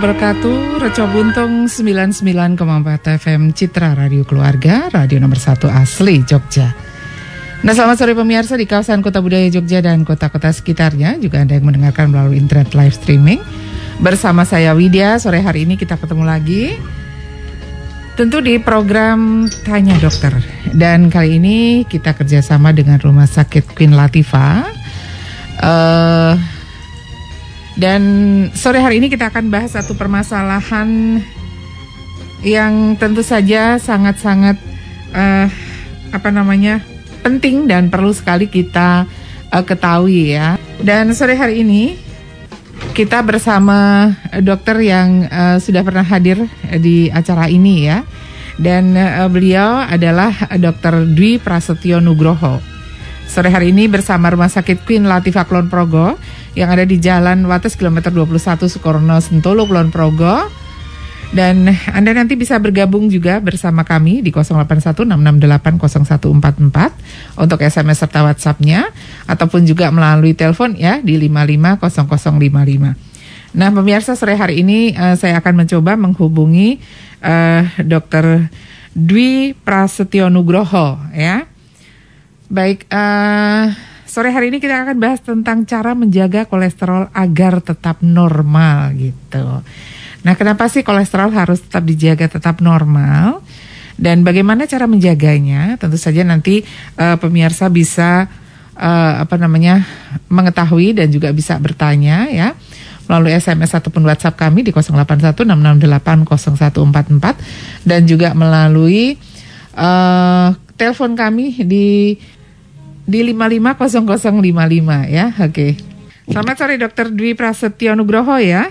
Wabarakatuh. Reco Buntung 99,4 FM Citra Radio Keluarga Radio nomor 1 asli Jogja. Nah selamat sore pemirsa di kawasan Kota Budaya Jogja dan kota-kota sekitarnya. Juga Anda yang mendengarkan melalui internet live streaming. Bersama saya Widya Sore hari ini kita ketemu lagi. Tentu di program Tanya Dokter. Dan kali ini kita kerjasama dengan Rumah Sakit Queen Latifah. Uh, dan sore hari ini kita akan bahas satu permasalahan yang tentu saja sangat-sangat uh, apa namanya penting dan perlu sekali kita uh, ketahui ya. Dan sore hari ini kita bersama dokter yang uh, sudah pernah hadir di acara ini ya. Dan uh, beliau adalah Dr. Dwi Prasetyo Nugroho. Sore hari ini bersama Rumah Sakit Queen Latifah Klon Progo yang ada di Jalan Wates kilometer 21 Sukorno Sentolo Kulon Progo. Dan Anda nanti bisa bergabung juga bersama kami di 0816680144 untuk SMS serta WhatsApp-nya ataupun juga melalui telepon ya di 550055. Nah, pemirsa sore hari ini uh, saya akan mencoba menghubungi uh, Dr. Dwi Prasetyo Nugroho ya. Baik, uh, Sore hari ini kita akan bahas tentang cara menjaga kolesterol agar tetap normal gitu. Nah, kenapa sih kolesterol harus tetap dijaga tetap normal? Dan bagaimana cara menjaganya? Tentu saja nanti uh, pemirsa bisa uh, apa namanya mengetahui dan juga bisa bertanya ya melalui SMS ataupun WhatsApp kami di 0816680144 dan juga melalui uh, telepon kami di di 550055 ya. Oke. Okay. Selamat sore Dokter Dwi Prasetyo Nugroho ya.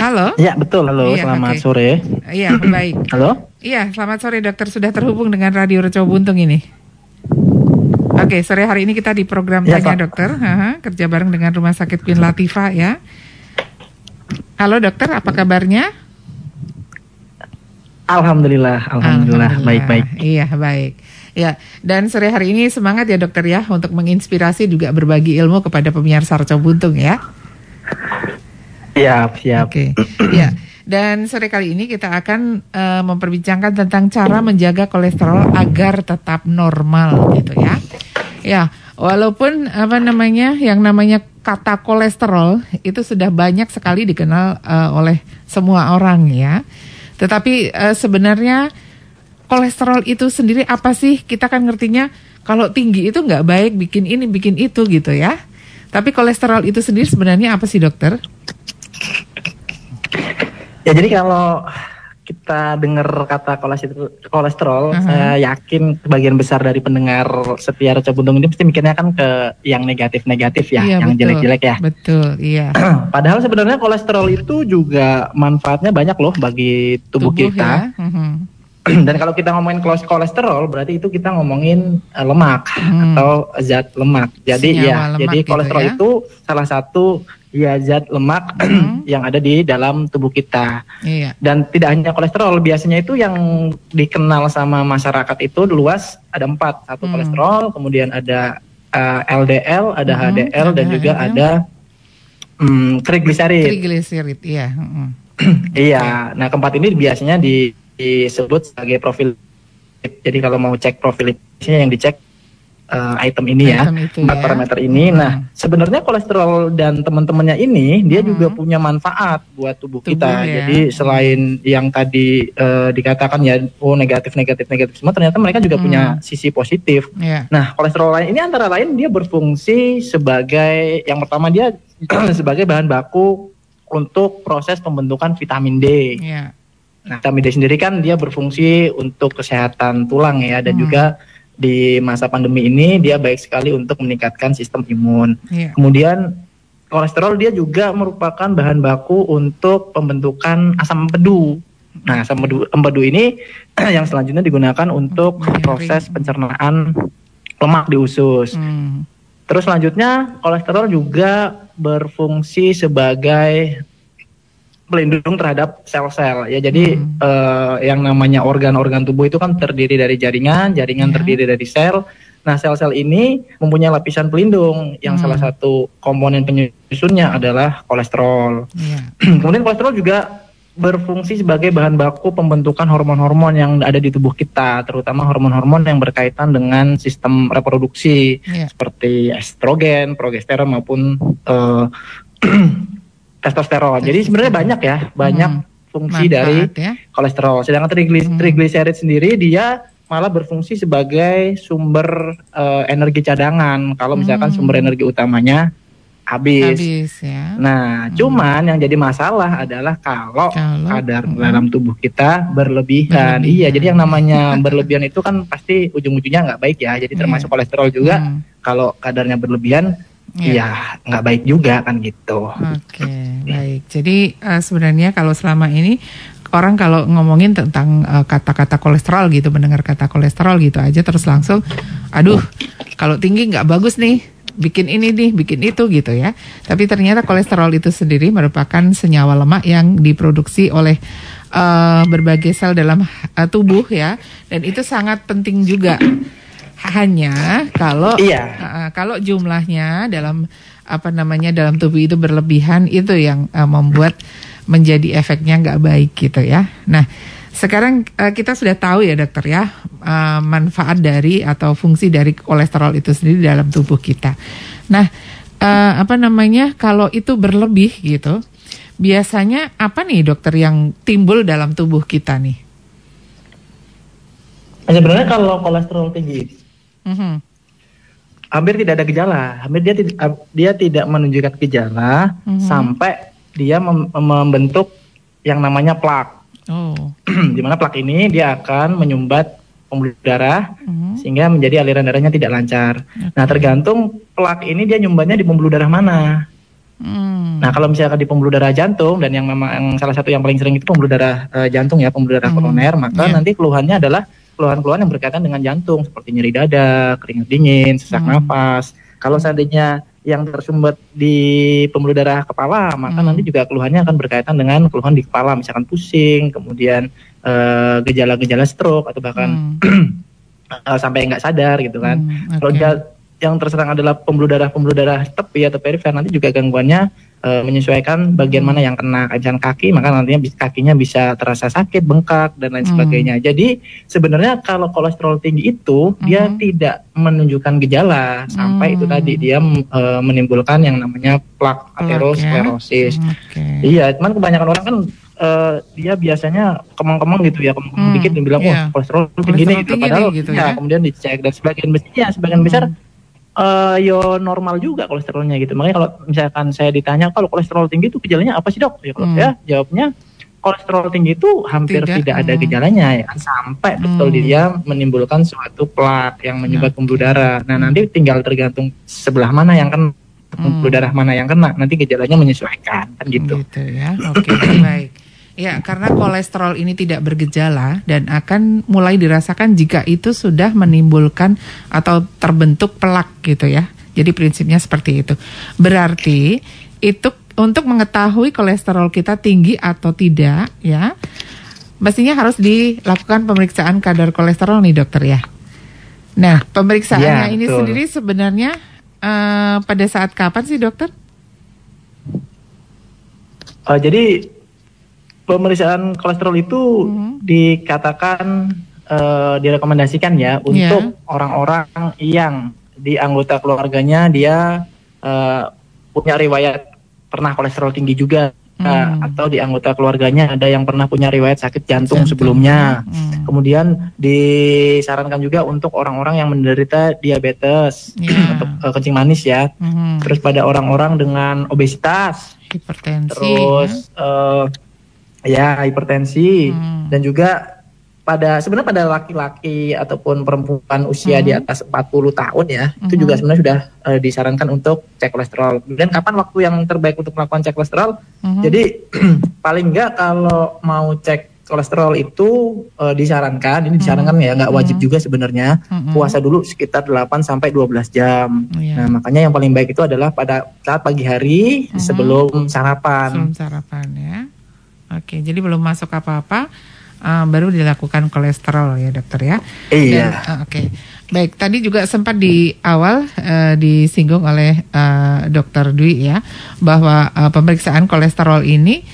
Halo. Iya betul. Halo. Iya, selamat okay. sore. Iya baik. Halo. Iya selamat sore dokter sudah terhubung dengan Radio Reco Buntung ini. Oke sore hari ini kita di program ya, tanya Pak. dokter Aha, kerja bareng dengan Rumah Sakit Queen Latifah ya. Halo dokter apa kabarnya? Alhamdulillah, alhamdulillah, baik-baik. Iya, baik. Ya, dan sore hari ini semangat ya dokter ya untuk menginspirasi juga berbagi ilmu kepada pemirsa Sarco Buntung ya. Siap, siap. Oke. Okay. ya. Dan sore kali ini kita akan uh, memperbincangkan tentang cara menjaga kolesterol agar tetap normal gitu ya. Ya, walaupun apa namanya yang namanya kata kolesterol itu sudah banyak sekali dikenal uh, oleh semua orang ya. Tetapi uh, sebenarnya kolesterol itu sendiri apa sih? Kita kan ngertinya kalau tinggi itu nggak baik, bikin ini, bikin itu gitu ya. Tapi kolesterol itu sendiri sebenarnya apa sih dokter? Ya jadi kalau kita dengar kata kolesterol, uh -huh. saya yakin sebagian besar dari pendengar setia Reca Buntung ini pasti mikirnya kan ke yang negatif-negatif ya, iya, yang jelek-jelek ya. Betul, iya. Padahal sebenarnya kolesterol itu juga manfaatnya banyak loh bagi tubuh, tubuh kita. Ya? Uh -huh dan kalau kita ngomongin kolesterol berarti itu kita ngomongin uh, lemak hmm. atau zat lemak. Jadi Senyawa ya, lemak jadi gitu kolesterol ya? itu salah satu ya zat lemak hmm. yang ada di dalam tubuh kita. Iya. Dan tidak hanya kolesterol, biasanya itu yang dikenal sama masyarakat itu luas ada empat, satu hmm. kolesterol, kemudian ada uh, eh, LDL, ada hmm. HDL dan juga ada um, trigliserid. Trigliserid, iya. Hmm. iya. Nah keempat ini biasanya di disebut sebagai profil. Jadi kalau mau cek profil yang dicek uh, item ini ya, item ya, empat ya. parameter ini. Hmm. Nah, sebenarnya kolesterol dan teman-temannya ini dia hmm. juga punya manfaat buat tubuh, tubuh kita. Ya. Jadi selain yang tadi uh, dikatakan ya, oh negatif, negatif, negatif semua, ternyata mereka juga hmm. punya sisi positif. Yeah. Nah, kolesterol lain ini antara lain dia berfungsi sebagai yang pertama dia sebagai bahan baku untuk proses pembentukan vitamin D. Yeah. Nah, vitamin D sendiri kan dia berfungsi untuk kesehatan tulang ya dan hmm. juga di masa pandemi ini dia baik sekali untuk meningkatkan sistem imun. Yeah. Kemudian kolesterol dia juga merupakan bahan baku untuk pembentukan asam empedu. Nah, asam empedu, empedu ini yang selanjutnya digunakan untuk proses pencernaan lemak di usus. Hmm. Terus selanjutnya kolesterol juga berfungsi sebagai pelindung terhadap sel-sel ya jadi hmm. uh, yang namanya organ-organ tubuh itu kan terdiri dari jaringan jaringan yeah. terdiri dari sel Nah, sel-sel ini mempunyai lapisan pelindung yang hmm. salah satu komponen penyusunnya adalah kolesterol. Yeah. Kemudian kolesterol juga berfungsi sebagai bahan baku pembentukan hormon-hormon yang ada di tubuh kita, terutama hormon-hormon yang berkaitan dengan sistem reproduksi yeah. seperti estrogen, progesteron maupun uh, testosteron. Jadi sebenarnya banyak ya, banyak hmm. fungsi Manfaat, dari ya? kolesterol. Sedangkan triglis hmm. trigliserid sendiri dia malah berfungsi sebagai sumber uh, energi cadangan. Kalau misalkan hmm. sumber energi utamanya habis. habis ya. Nah, hmm. cuman yang jadi masalah adalah kalau, kalau kadar hmm. dalam tubuh kita berlebihan. berlebihan. Iya, jadi yang namanya berlebihan itu kan pasti ujung-ujungnya nggak baik ya. Jadi termasuk yeah. kolesterol juga. Hmm. Kalau kadarnya berlebihan, yeah. ya nggak baik juga kan gitu. Oke, okay, baik. Jadi uh, sebenarnya kalau selama ini orang kalau ngomongin tentang eh, kata-kata uh, kolesterol gitu, mendengar kata kolesterol gitu aja terus langsung, aduh, kalau tinggi nggak bagus nih, bikin ini nih, bikin itu gitu ya. Tapi ternyata kolesterol itu sendiri merupakan senyawa lemak yang diproduksi oleh uh, berbagai sel dalam uh, tubuh ya, dan itu sangat penting juga. Hanya kalau iya. uh, kalau jumlahnya dalam apa namanya dalam tubuh itu berlebihan itu yang uh, membuat menjadi efeknya nggak baik gitu ya. Nah, sekarang uh, kita sudah tahu ya dokter ya uh, manfaat dari atau fungsi dari kolesterol itu sendiri dalam tubuh kita. Nah, uh, apa namanya kalau itu berlebih gitu, biasanya apa nih dokter yang timbul dalam tubuh kita nih? Sebenarnya kalau kolesterol tinggi, mm -hmm. hampir tidak ada gejala, hampir dia dia tidak menunjukkan gejala mm -hmm. sampai dia mem membentuk yang namanya plak. Oh. di mana plak ini dia akan menyumbat pembuluh darah uh-huh. sehingga menjadi aliran darahnya tidak lancar. Okay. Nah, tergantung plak ini dia nyumbatnya di pembuluh darah mana. Hmm. Nah, kalau misalkan di pembuluh darah jantung dan yang memang yang salah satu yang paling sering itu pembuluh darah uh, jantung ya, pembuluh darah hmm. koroner, maka yeah. nanti keluhannya adalah keluhan-keluhan yang berkaitan dengan jantung seperti nyeri dada, keringat dingin, sesak hmm. nafas. Kalau seandainya yang tersumbat di pembuluh darah kepala, maka hmm. nanti juga keluhannya akan berkaitan dengan keluhan di kepala, misalkan pusing, kemudian eh, gejala-gejala stroke atau bahkan hmm. sampai nggak sadar gitu kan. Hmm, okay. Kalau yang terserang adalah pembuluh darah pembuluh darah tepi atau perifer nanti juga gangguannya uh, menyesuaikan bagian mana yang kena kancaan kaki maka nantinya kakinya bisa terasa sakit bengkak dan lain hmm. sebagainya jadi sebenarnya kalau kolesterol tinggi itu hmm. dia tidak menunjukkan gejala sampai itu tadi dia uh, menimbulkan yang namanya plak aterosklerosis ya? okay. iya cuman kebanyakan orang kan uh, dia biasanya kemang-kemang gitu ya kemang-kemang hmm, dikit dan bilang yeah. oh kolesterol tinggi nih gitu padahal gitu, ya, ya kemudian dicek dan sebagian besar sebagian besar hmm uh, yo normal juga kolesterolnya gitu. Makanya kalau misalkan saya ditanya kalau kolesterol tinggi itu gejalanya apa sih dok? Ya kalau hmm. saya jawabnya kolesterol tinggi itu hampir tidak, tidak ada hmm. gejalanya ya kan sampai hmm. betul dia menimbulkan suatu plak yang menyebabkan pembuluh darah. Nah nanti tinggal tergantung sebelah mana yang kena pembuluh hmm. darah mana yang kena nanti gejalanya menyesuaikan kan gitu. Gitu ya. Oke okay, baik. Ya, karena kolesterol ini tidak bergejala dan akan mulai dirasakan jika itu sudah menimbulkan atau terbentuk pelak gitu ya. Jadi prinsipnya seperti itu. Berarti itu untuk mengetahui kolesterol kita tinggi atau tidak ya, mestinya harus dilakukan pemeriksaan kadar kolesterol nih dokter ya. Nah, pemeriksaannya ya, ini sendiri sebenarnya uh, pada saat kapan sih dokter? Uh, jadi pemeriksaan kolesterol itu hmm. dikatakan uh, direkomendasikan ya untuk iya. orang-orang yeah. yang di anggota keluarganya dia uh, punya riwayat pernah kolesterol tinggi juga hmm. atau di anggota keluarganya ada yang pernah punya riwayat sakit jantung, jantung. sebelumnya. Hmm. Kemudian disarankan juga untuk orang-orang yang menderita diabetes yeah. untuk uh, kencing manis ya. Hmm. Terus pada orang-orang dengan obesitas, hipertensi, terus ya. uh, ya hipertensi hmm. dan juga pada sebenarnya pada laki-laki ataupun perempuan usia hmm. di atas 40 tahun ya hmm. itu juga sebenarnya sudah uh, disarankan untuk cek kolesterol. Dan kapan waktu yang terbaik untuk melakukan cek kolesterol? Hmm. Jadi paling enggak kalau mau cek kolesterol itu uh, disarankan, ini disarankan hmm. ya nggak wajib hmm. juga sebenarnya hmm. puasa dulu sekitar 8 sampai 12 jam. Oh, iya. Nah, makanya yang paling baik itu adalah pada saat pagi hari hmm. sebelum sarapan. Sebelum sarapan ya. Oke, jadi belum masuk apa-apa uh, baru dilakukan kolesterol ya dokter ya. Iya. Uh, Oke. Okay. Baik, tadi juga sempat di awal uh, disinggung oleh uh, dokter Dwi ya bahwa uh, pemeriksaan kolesterol ini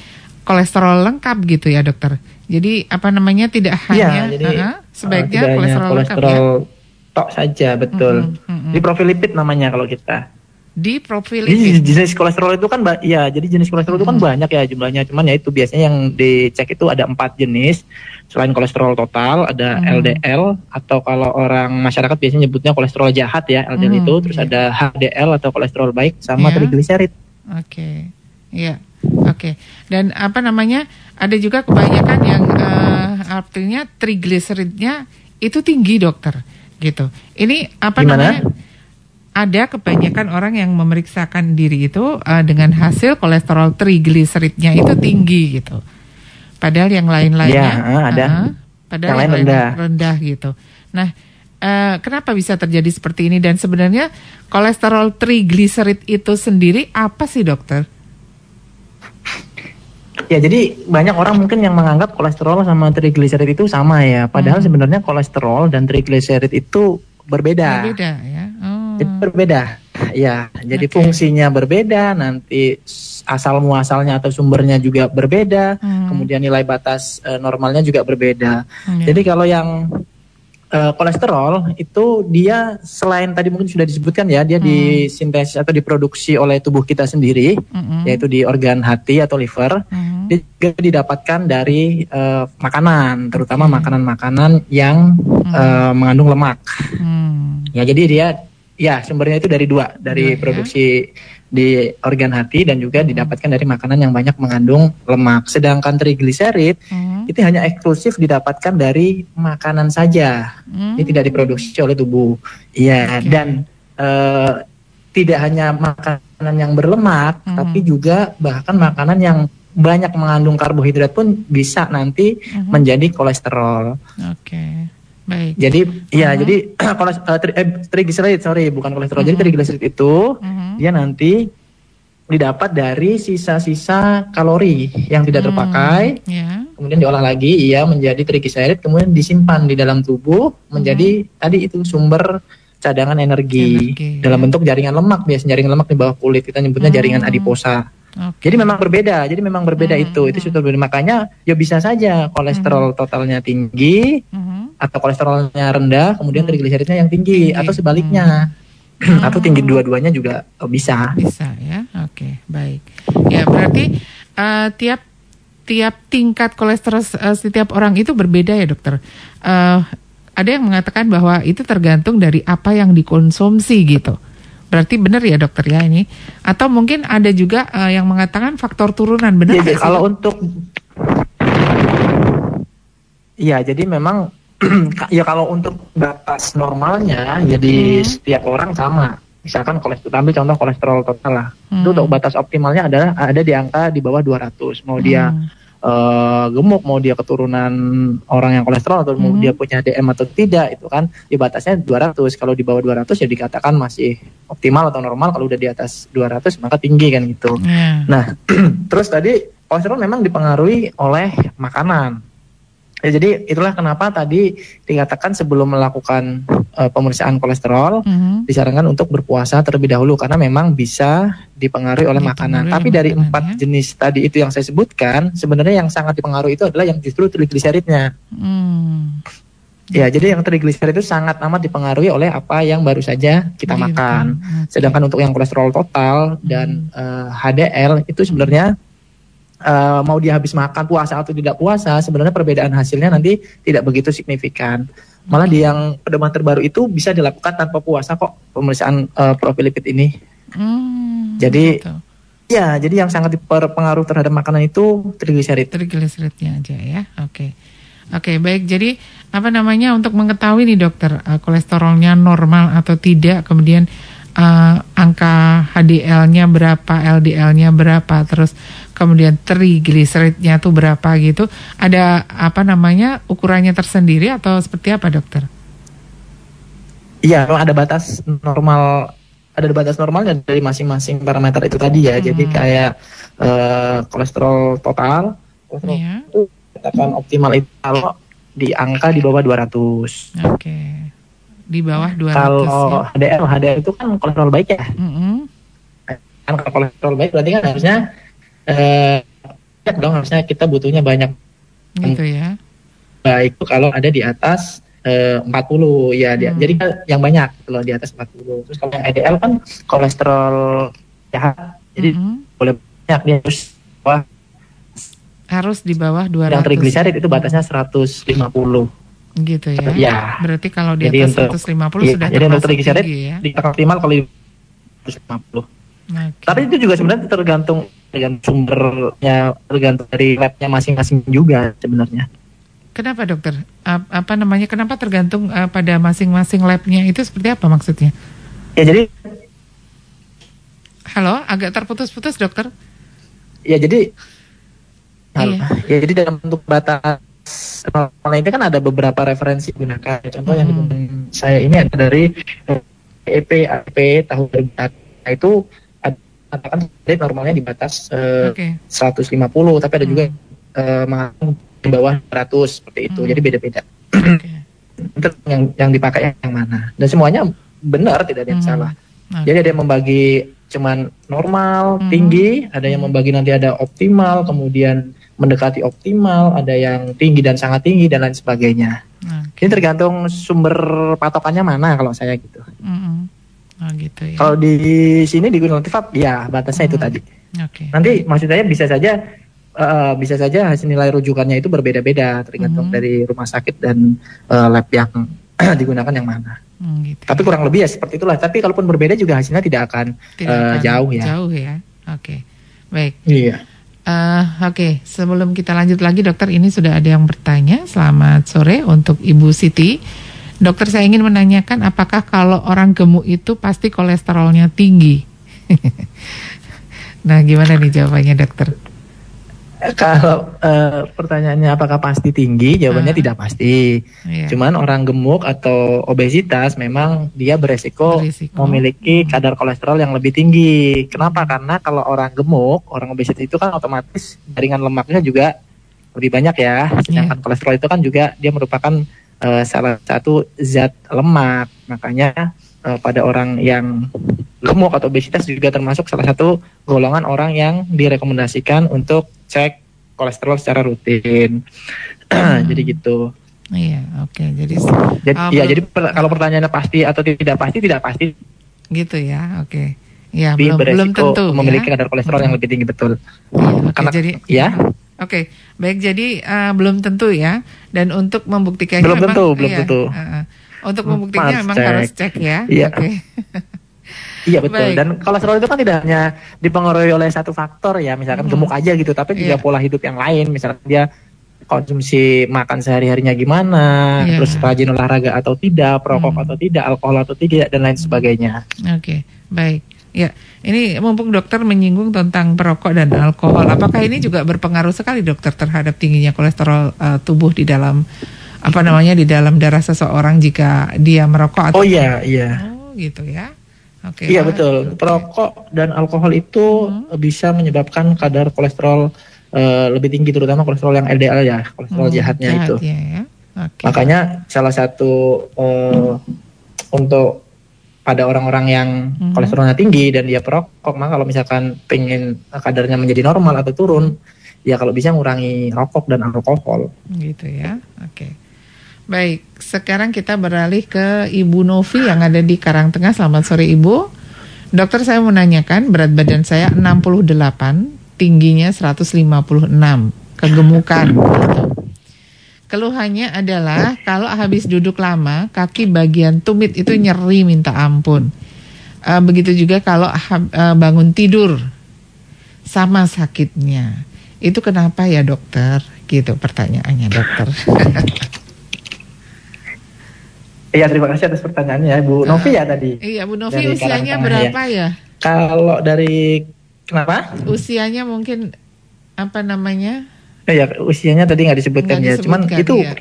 kolesterol lengkap gitu ya dokter. Jadi apa namanya tidak iya, hanya jadi, uh, sebaiknya uh, kolesterol, kolesterol lengkap ya. tok saja betul. Mm -hmm, mm -hmm. Di profil lipid namanya kalau kita di profil jadi jenis kolesterol itu kan ya jadi jenis kolesterol hmm. itu kan banyak ya jumlahnya cuman ya itu biasanya yang dicek itu ada empat jenis selain kolesterol total ada hmm. LDL atau kalau orang masyarakat biasanya nyebutnya kolesterol jahat ya LDL hmm, itu terus yeah. ada HDL atau kolesterol baik sama yeah. trigliserid. Oke. Okay. Iya. Oke. Okay. Dan apa namanya? Ada juga kebanyakan yang uh, artinya trigliseridnya itu tinggi, dokter. Gitu. Ini apa Gimana? namanya? Ada kebanyakan orang yang memeriksakan diri itu uh, dengan hasil kolesterol trigliseridnya itu tinggi gitu. Padahal yang lain-lainnya ya, ada. Uh, padahal yang, lain rendah. rendah gitu. Nah, uh, kenapa bisa terjadi seperti ini dan sebenarnya kolesterol trigliserid itu sendiri apa sih, Dokter? Ya, jadi banyak orang mungkin yang menganggap kolesterol sama trigliserid itu sama ya. Padahal hmm. sebenarnya kolesterol dan trigliserid itu berbeda. Berbeda ya. Jadi berbeda. Ya, jadi okay. fungsinya berbeda, nanti asal muasalnya atau sumbernya juga berbeda, hmm. kemudian nilai batas uh, normalnya juga berbeda. Hmm. Jadi kalau yang uh, kolesterol itu dia selain tadi mungkin sudah disebutkan ya, dia hmm. disintesis atau diproduksi oleh tubuh kita sendiri, hmm. yaitu di organ hati atau liver. Hmm. Dia juga didapatkan dari uh, makanan, terutama makanan-makanan yang hmm. uh, mengandung lemak. Hmm. Ya, jadi dia Ya, sumbernya itu dari dua, dari ya, produksi ya? di organ hati dan juga hmm. didapatkan dari makanan yang banyak mengandung lemak. Sedangkan trigliserid hmm. itu hanya eksklusif didapatkan dari makanan saja. Hmm. Ini tidak diproduksi oleh tubuh. Iya, okay. dan uh, tidak hanya makanan yang berlemak, hmm. tapi juga bahkan makanan yang banyak mengandung karbohidrat pun bisa nanti hmm. menjadi kolesterol. Oke. Okay. Baik. Jadi iya, uh -huh. jadi kalau uh, tri, eh, triglyceride sorry bukan kolesterol. Uh -huh. Jadi triglyceride itu uh -huh. dia nanti didapat dari sisa-sisa kalori yang tidak hmm, terpakai. Yeah. Kemudian diolah lagi ia menjadi triglyceride kemudian disimpan di dalam tubuh menjadi uh-huh. tadi itu sumber cadangan energi, energi dalam ya. bentuk jaringan lemak biasanya jaringan lemak di bawah kulit kita nyebutnya uh-huh. jaringan adiposa. Okay. Jadi memang berbeda. Jadi memang berbeda hmm. itu. Itu sudah berbeda. Makanya ya bisa saja kolesterol hmm. totalnya tinggi hmm. Atau kolesterolnya rendah, kemudian hmm. trigliseridnya yang tinggi, tinggi. atau sebaliknya. Hmm. atau tinggi dua-duanya juga oh, bisa. Bisa ya. Oke, okay. baik. Ya, berarti uh, tiap tiap tingkat kolesterol uh, setiap orang itu berbeda ya, Dokter. Uh, ada yang mengatakan bahwa itu tergantung dari apa yang dikonsumsi gitu. Berarti benar ya dokter ya ini? Atau mungkin ada juga uh, yang mengatakan faktor turunan benar? Ya, kalau untuk Iya, jadi memang ya kalau untuk batas normalnya jadi hmm. setiap orang sama. Misalkan kolesterol ambil contoh kolesterol total lah. Hmm. Itu untuk batas optimalnya adalah ada di angka di bawah 200. Mau hmm. dia uh, gemuk mau dia keturunan orang yang kolesterol atau mau hmm. dia punya DM atau tidak itu kan di batasnya 200 kalau di bawah 200 ya dikatakan masih optimal atau normal kalau udah di atas 200 maka tinggi kan gitu yeah. nah terus tadi kolesterol memang dipengaruhi oleh makanan Ya, jadi itulah kenapa tadi dikatakan sebelum melakukan uh, pemeriksaan kolesterol mm-hmm. disarankan untuk berpuasa terlebih dahulu karena memang bisa dipengaruhi oleh dipengaruhi makanan. Tapi dari empat ya? jenis tadi itu yang saya sebutkan, sebenarnya yang sangat dipengaruhi itu adalah yang justru trigliseridnya. Mm. Ya, jadi yang trigliserid itu sangat amat dipengaruhi oleh apa yang baru saja kita makan. Sedangkan untuk yang kolesterol total dan uh, eh, HDL itu sebenarnya uh, mau dia habis makan puasa atau tidak puasa sebenarnya perbedaan hasilnya nanti tidak begitu signifikan malah di yang pedoman terbaru itu bisa dilakukan tanpa puasa kok pemeriksaan uh, profil lipid ini hmm, jadi gitu. ya jadi yang sangat berpengaruh terhadap makanan itu trigliserid trigliseridnya aja ya oke okay. Oke, okay, baik. Jadi apa namanya untuk mengetahui nih dokter uh, kolesterolnya normal atau tidak, kemudian uh, angka HDL-nya berapa, LDL-nya berapa, terus kemudian trigliseridnya tuh berapa gitu. Ada apa namanya ukurannya tersendiri atau seperti apa dokter? Iya, ada batas normal ada batas normalnya dari masing-masing parameter itu tadi ya. Hmm. Jadi kayak uh, kolesterol total, kolesterol yeah. dikatakan optimal itu kalau di angka di bawah 200. Oke. Okay. Di bawah 200 Kalau ya? HDL, HDL itu kan kolesterol baik ya. Mm -hmm. Kan kalau kolesterol baik berarti kan harusnya eh dong harusnya kita butuhnya banyak. Gitu ya. Baik itu kalau ada di atas eh, 40 ya dia. Hmm. Jadi kan yang banyak kalau di atas 40. Terus kalau yang HDL kan kolesterol jahat. Jadi mm -hmm. boleh banyak dia harus wah harus di bawah 200. Yang trigliserid itu batasnya 150. Gitu ya. Ya. Berarti kalau di atas untuk, 150 iya, sudah jadi untuk trigliserid ya. di optimal kalau 150. Okay. Tapi itu juga sebenarnya tergantung dengan sumbernya, tergantung dari labnya masing-masing juga sebenarnya. Kenapa dokter? Apa namanya? Kenapa tergantung uh, pada masing-masing labnya itu seperti apa maksudnya? Ya jadi. Halo, agak terputus-putus dokter. Ya jadi Iya. Ya jadi dalam bentuk batas online itu kan ada beberapa referensi gunakan. Contoh hmm. yang saya ini ada dari EP AP tahun 2000 itu katakan normalnya di batas uh, okay. 150 tapi ada hmm. juga uh, di bawah 100 seperti itu. Hmm. Jadi beda-beda. Okay. yang yang dipakai yang mana. Dan semuanya benar tidak ada yang hmm. salah. Okay. Jadi ada yang membagi cuman normal, hmm. tinggi, ada yang membagi nanti ada optimal, kemudian mendekati optimal, ada yang tinggi dan sangat tinggi dan lain sebagainya. Okay. Ini tergantung sumber patokannya mana kalau saya gitu. Mm-hmm. Oh gitu ya. Kalau di sini di Gunung Tifap ya batasnya mm-hmm. itu tadi. Okay. Nanti maksud saya bisa saja uh, bisa saja hasil nilai rujukannya itu berbeda-beda tergantung mm-hmm. dari rumah sakit dan uh, lab yang digunakan yang mana. Mm, gitu. Tapi kurang lebih ya seperti itulah. Tapi kalaupun berbeda juga hasilnya tidak akan, tidak uh, akan jauh ya. Jauh ya. Oke. Okay. Baik. Iya. Uh, Oke, okay. sebelum kita lanjut lagi dokter, ini sudah ada yang bertanya. Selamat sore untuk Ibu Siti. Dokter saya ingin menanyakan apakah kalau orang gemuk itu pasti kolesterolnya tinggi? nah gimana nih jawabannya dokter? Kalau uh, pertanyaannya apakah pasti tinggi, jawabannya uh, tidak pasti. Iya. Cuman orang gemuk atau obesitas memang dia beresiko, beresiko. memiliki hmm. kadar kolesterol yang lebih tinggi. Kenapa? Karena kalau orang gemuk, orang obesitas itu kan otomatis jaringan lemaknya juga lebih banyak ya. Sedangkan yeah. kolesterol itu kan juga dia merupakan uh, salah satu zat lemak. Makanya uh, pada orang yang gemuk atau obesitas juga termasuk salah satu golongan orang yang direkomendasikan untuk cek kolesterol secara rutin. Hmm. jadi gitu. Iya, oke. Okay. Jadi jadi oh, ya jadi per, kalau pertanyaannya pasti atau tidak pasti tidak pasti. Gitu ya. Oke. Okay. Ya, belum belum tentu memiliki ya? kadar kolesterol yang lebih tinggi betul. Ya, okay, Karena jadi ya. Oke, okay. baik jadi uh, belum tentu ya. Dan untuk membuktikannya belum tentu, memang, belum iya, tentu. Uh, untuk membuktikannya memang cek. harus cek ya. Iya. Oke. Okay. Iya betul. Baik. Dan kolesterol itu kan tidak hanya dipengaruhi oleh satu faktor ya, misalkan hmm. gemuk aja gitu, tapi juga yeah. pola hidup yang lain, misalkan dia konsumsi makan sehari-harinya gimana, yeah. terus rajin olahraga atau tidak, perokok hmm. atau tidak, alkohol atau tidak dan lain sebagainya. Oke, okay. baik. Ya, ini mumpung dokter menyinggung tentang perokok dan alkohol, apakah ini juga berpengaruh sekali dokter terhadap tingginya kolesterol uh, tubuh di dalam apa namanya di dalam darah seseorang jika dia merokok atau Oh iya, iya. Oh, gitu ya. Okay, iya betul. Okay. Perokok dan alkohol itu hmm. bisa menyebabkan kadar kolesterol uh, lebih tinggi, terutama kolesterol yang LDL ya, kolesterol hmm, jahatnya jahat, itu. Ya, ya. Okay. Makanya salah satu uh, untuk pada orang-orang yang hmm. kolesterolnya tinggi dan dia perokok, maka kalau misalkan pengen kadarnya menjadi normal atau turun, ya kalau bisa mengurangi rokok dan alkohol. Gitu ya. Oke. Okay. Baik, sekarang kita beralih ke Ibu Novi yang ada di Karangtengah. Selamat sore Ibu. Dokter saya menanyakan berat badan saya 68, tingginya 156, kegemukan. Keluhannya adalah kalau habis duduk lama, kaki bagian tumit itu nyeri minta ampun. Uh, begitu juga kalau uh, bangun tidur sama sakitnya. Itu kenapa ya dokter? Gitu pertanyaannya dokter. Iya terima kasih atas pertanyaannya ya Bu Novi ya tadi. Iya Bu Novi dari usianya berapa ya. ya? Kalau dari kenapa? Usianya mungkin apa namanya? Ya usianya tadi nggak disebutkan gak ya. Cuman itu ya.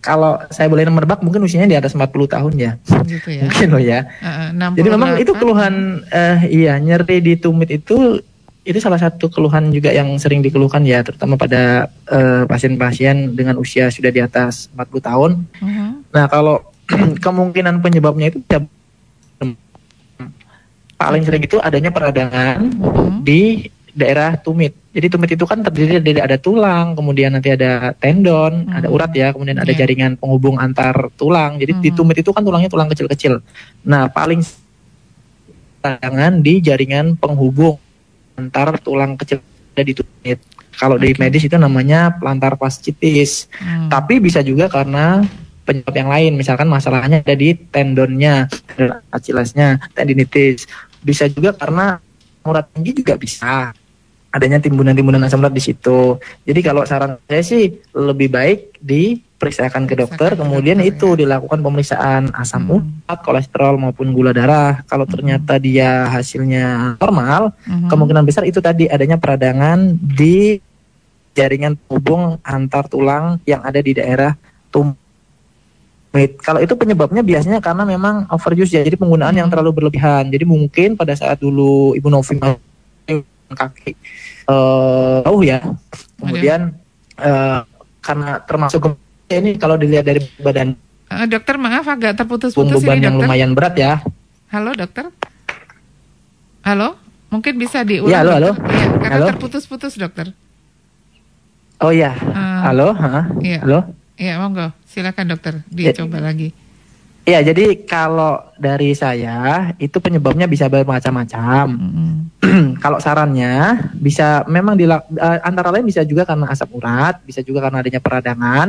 kalau saya boleh merebak mungkin usianya di atas 40 tahun ya. Gitu ya. mungkin loh ya. Uh, Jadi memang itu keluhan uh, iya nyeri di tumit itu itu salah satu keluhan juga yang sering dikeluhkan ya, terutama pada pasien pasien-pasien dengan usia sudah di atas 40 tahun. Uh mm-hmm. -huh. Nah, kalau kemungkinan penyebabnya itu paling sering itu adanya peradangan. -huh. di daerah tumit. Jadi tumit itu kan terdiri dari ada tulang, kemudian nanti ada tendon, hmm. ada urat ya, kemudian ada yeah. jaringan penghubung antar tulang. Jadi hmm. di tumit itu kan tulangnya tulang kecil-kecil. Nah, paling tangan di jaringan penghubung antar tulang kecil ada di tumit. Kalau okay. di medis itu namanya plantar fasciitis. Hmm. Tapi bisa juga karena penyebab yang lain, misalkan masalahnya ada di tendonnya, Achillesnya, tendinitis. Bisa juga karena urat tinggi juga bisa adanya timbunan-timbunan asam urat di situ. Jadi kalau saran saya sih lebih baik diperiksakan ke dokter, kemudian dokter, itu ya. dilakukan pemeriksaan asam hmm. urat, kolesterol maupun gula darah. Kalau hmm. ternyata dia hasilnya normal, hmm. kemungkinan besar itu tadi adanya peradangan di jaringan hubung antar tulang yang ada di daerah tumit. Kalau itu penyebabnya biasanya karena memang overuse ya, jadi penggunaan hmm. yang terlalu berlebihan. Jadi mungkin pada saat dulu Ibu Novi kaki uh, jauh ya. Kemudian uh, karena termasuk ini kalau dilihat dari badan. Uh, dokter maaf agak terputus-putus ini yang lumayan berat ya. Halo dokter. Halo, mungkin bisa diulang. Ya, halo, halo. Ya, karena halo. terputus-putus dokter. Oh ya, uh, halo, ha? Iya. halo. Iya, monggo, silakan dokter, dicoba ya. lagi. Ya, jadi kalau dari saya itu penyebabnya bisa bermacam-macam. Mm. kalau sarannya bisa memang di uh, eh, antara lain bisa juga karena asap urat, bisa juga karena adanya peradangan.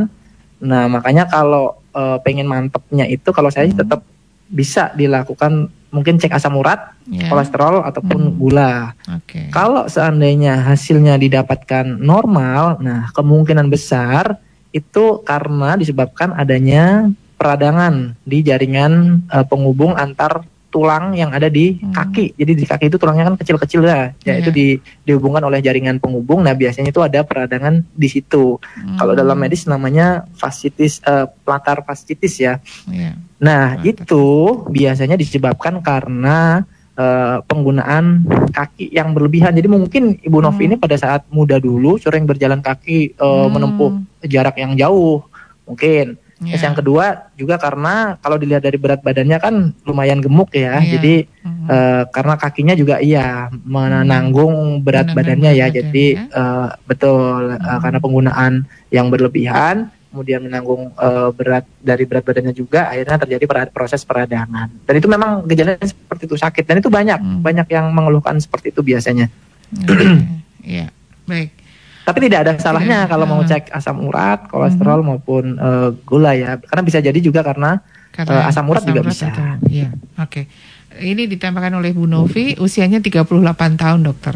Nah, makanya kalau uh, pengen mantepnya itu kalau saya mm. tetap bisa dilakukan mungkin cek asam urat, yeah. kolesterol ataupun mm. gula. Okay. Kalau seandainya hasilnya didapatkan normal, nah kemungkinan besar itu karena disebabkan adanya peradangan di jaringan uh, penghubung antar tulang yang ada di hmm. kaki. Jadi di kaki itu tulangnya kan kecil-kecil ya. Ya yeah. itu di, dihubungkan oleh jaringan penghubung. Nah, biasanya itu ada peradangan di situ. Hmm. Kalau dalam medis namanya fascitis uh, plantar fascitis ya. Yeah. Nah, Plantar. itu biasanya disebabkan karena uh, penggunaan kaki yang berlebihan. Jadi mungkin Ibu Novi hmm. ini pada saat muda dulu sering berjalan kaki uh, hmm. menempuh jarak yang jauh. Mungkin Yeah. Terus yang kedua juga karena kalau dilihat dari berat badannya kan lumayan gemuk ya, yeah. jadi mm-hmm. uh, karena kakinya juga iya menanggung berat menanggung badannya ya, badan, jadi ya? Uh, betul mm-hmm. uh, karena penggunaan yang berlebihan, kemudian menanggung uh, berat dari berat badannya juga, akhirnya terjadi proses peradangan. Dan itu memang gejalanya seperti itu sakit dan itu banyak mm. banyak yang mengeluhkan seperti itu biasanya. Iya, yeah. baik. Tapi tidak ada salahnya yeah. kalau mau cek asam urat, kolesterol mm -hmm. maupun uh, gula ya. Karena bisa jadi juga karena, karena uh, asam urat asam juga urat bisa. Iya, oke. Okay. Ini ditambahkan oleh Bu Novi, usianya 38 tahun, dokter.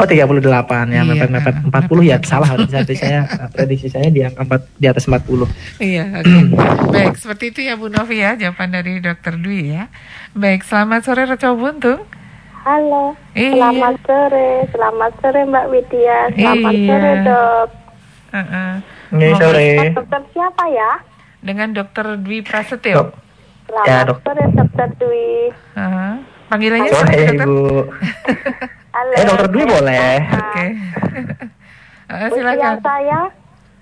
Oh 38 ya, iya, mepet-mepet 40 mepet, ya salah berarti saya prediksi saya di angka 4 di atas 40. Iya, oke. Okay. Baik, seperti itu ya Bu Novi ya jawaban dari Dokter Dwi ya. Baik, selamat sore Reco Buntung. Halo, iya. selamat sore, selamat sore Mbak Widya, selamat iya. sore dok. Uh -uh. Ini sore. Dokter siapa ya? Dengan Dokter Dwi Prasetyo. Selamat ya, dok. sore Dokter Dwi. Uh -huh. Panggilannya sore dokter? Ibu. Halo. Eh Dokter Dwi boleh. Oke. Okay. uh, silakan. Usia saya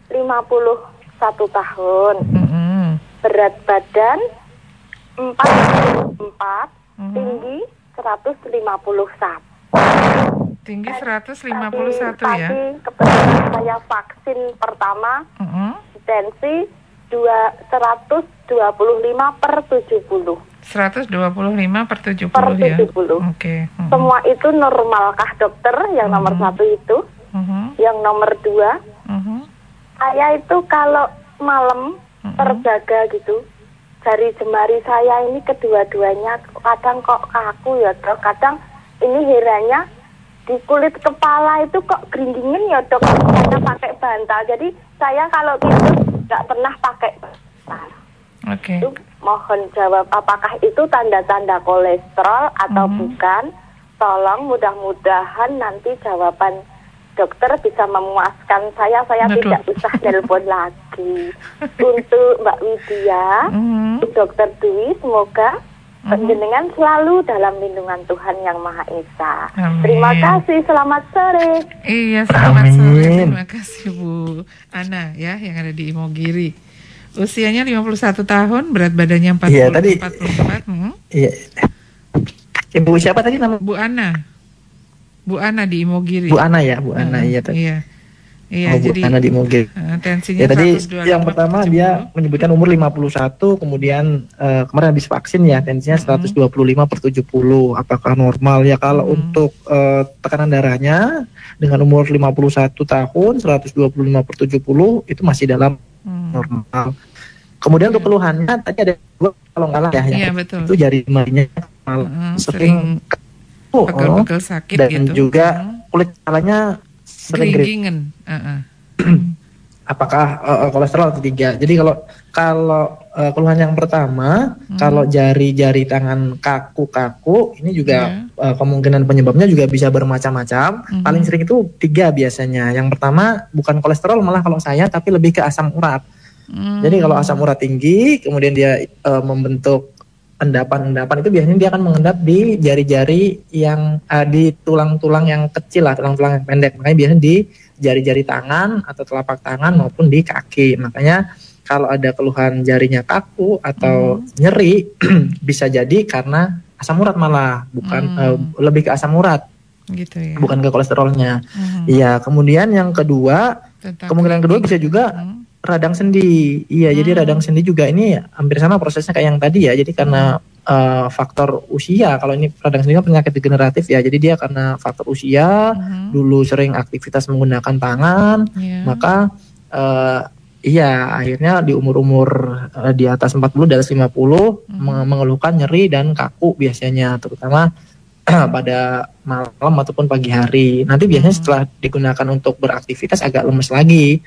51 tahun. Mm -hmm. Berat badan 44, mm -hmm. tinggi 151. Tinggi 151 tadi, ya. Tadi kebetulan saya vaksin pertama uh -huh. tensi 2 125 per 70. 125 per 70 per 70. ya. Oke. Okay. -huh. Semua itu normalkah dokter? Yang -huh. nomor satu itu. -huh. Yang nomor dua. -huh. Saya itu kalau malam -huh. terjaga gitu jari jemari saya ini kedua-duanya kadang kok kaku ya dok kadang ini heranya di kulit kepala itu kok geringgingin ya dok saya pakai bantal jadi saya kalau gitu nggak pernah pakai bantal Oke. Okay. Mohon jawab apakah itu tanda-tanda kolesterol atau mm -hmm. bukan tolong mudah-mudahan nanti jawaban dokter bisa memuaskan saya, saya Aduh. tidak usah telepon lagi. Untuk Mbak Widya, mm-hmm. dokter Dwi, semoga Penjenengan selalu dalam lindungan Tuhan yang Maha Esa. Amin. Terima kasih, selamat sore. Iya, selamat Amin. sore. Terima kasih Bu Ana ya yang ada di Imogiri. Usianya 51 tahun, berat badannya 40, iya, tadi, 44. Hmm? Iya. Ibu siapa tadi nama? Bu Ana. Bu Ana di Imogiri. Bu Ana ya, Bu Ana hmm, iya tadi. Iya. Iya, oh, jadi karena di Moge. Uh, tensinya ya, tadi yang pertama 70. dia menyebutkan umur 51, kemudian uh, kemarin habis vaksin ya tensinya mm -hmm. 125 per 70. Apakah normal ya kalau mm -hmm. untuk uh, tekanan darahnya dengan umur 51 tahun 125 per 70 itu masih dalam mm. normal. Kemudian untuk iya. keluhannya tadi ada dua kalau nggak lah ya, ya betul. itu jari jarinya uh, sering, sering pegel-pegel sakit dan gitu. juga kulit kepalanya. Uh -uh. Apakah uh, kolesterol atau tiga? Jadi kalau kalau uh, keluhan yang pertama, hmm. kalau jari-jari tangan kaku-kaku, ini juga yeah. uh, kemungkinan penyebabnya juga bisa bermacam-macam. Hmm. Paling sering itu tiga biasanya. Yang pertama bukan kolesterol malah kalau saya, tapi lebih ke asam urat. Hmm. Jadi kalau asam urat tinggi, kemudian dia uh, membentuk endapan-endapan itu biasanya dia akan mengendap di jari-jari yang uh, di tulang-tulang yang kecil lah, tulang-tulang yang pendek. Makanya biasanya di jari-jari tangan atau telapak tangan maupun di kaki. Makanya kalau ada keluhan jarinya kaku atau hmm. nyeri bisa jadi karena asam urat malah, bukan hmm. uh, lebih ke asam urat. Gitu ya. Bukan ke kolesterolnya. Hmm. Iya, hmm. kemudian yang kedua, Tentang kemungkinan kedua bisa juga hmm radang sendi. Iya, hmm. jadi radang sendi juga ini hampir sama prosesnya kayak yang tadi ya. Jadi karena uh, faktor usia, kalau ini radang sendi kan penyakit degeneratif ya. Jadi dia karena faktor usia, hmm. dulu sering aktivitas menggunakan tangan, yeah. maka uh, iya akhirnya di umur-umur uh, di atas 40 di atas 50 hmm. mengeluhkan nyeri dan kaku biasanya terutama pada malam ataupun pagi hari. Nanti biasanya hmm. setelah digunakan untuk beraktivitas agak lemes lagi.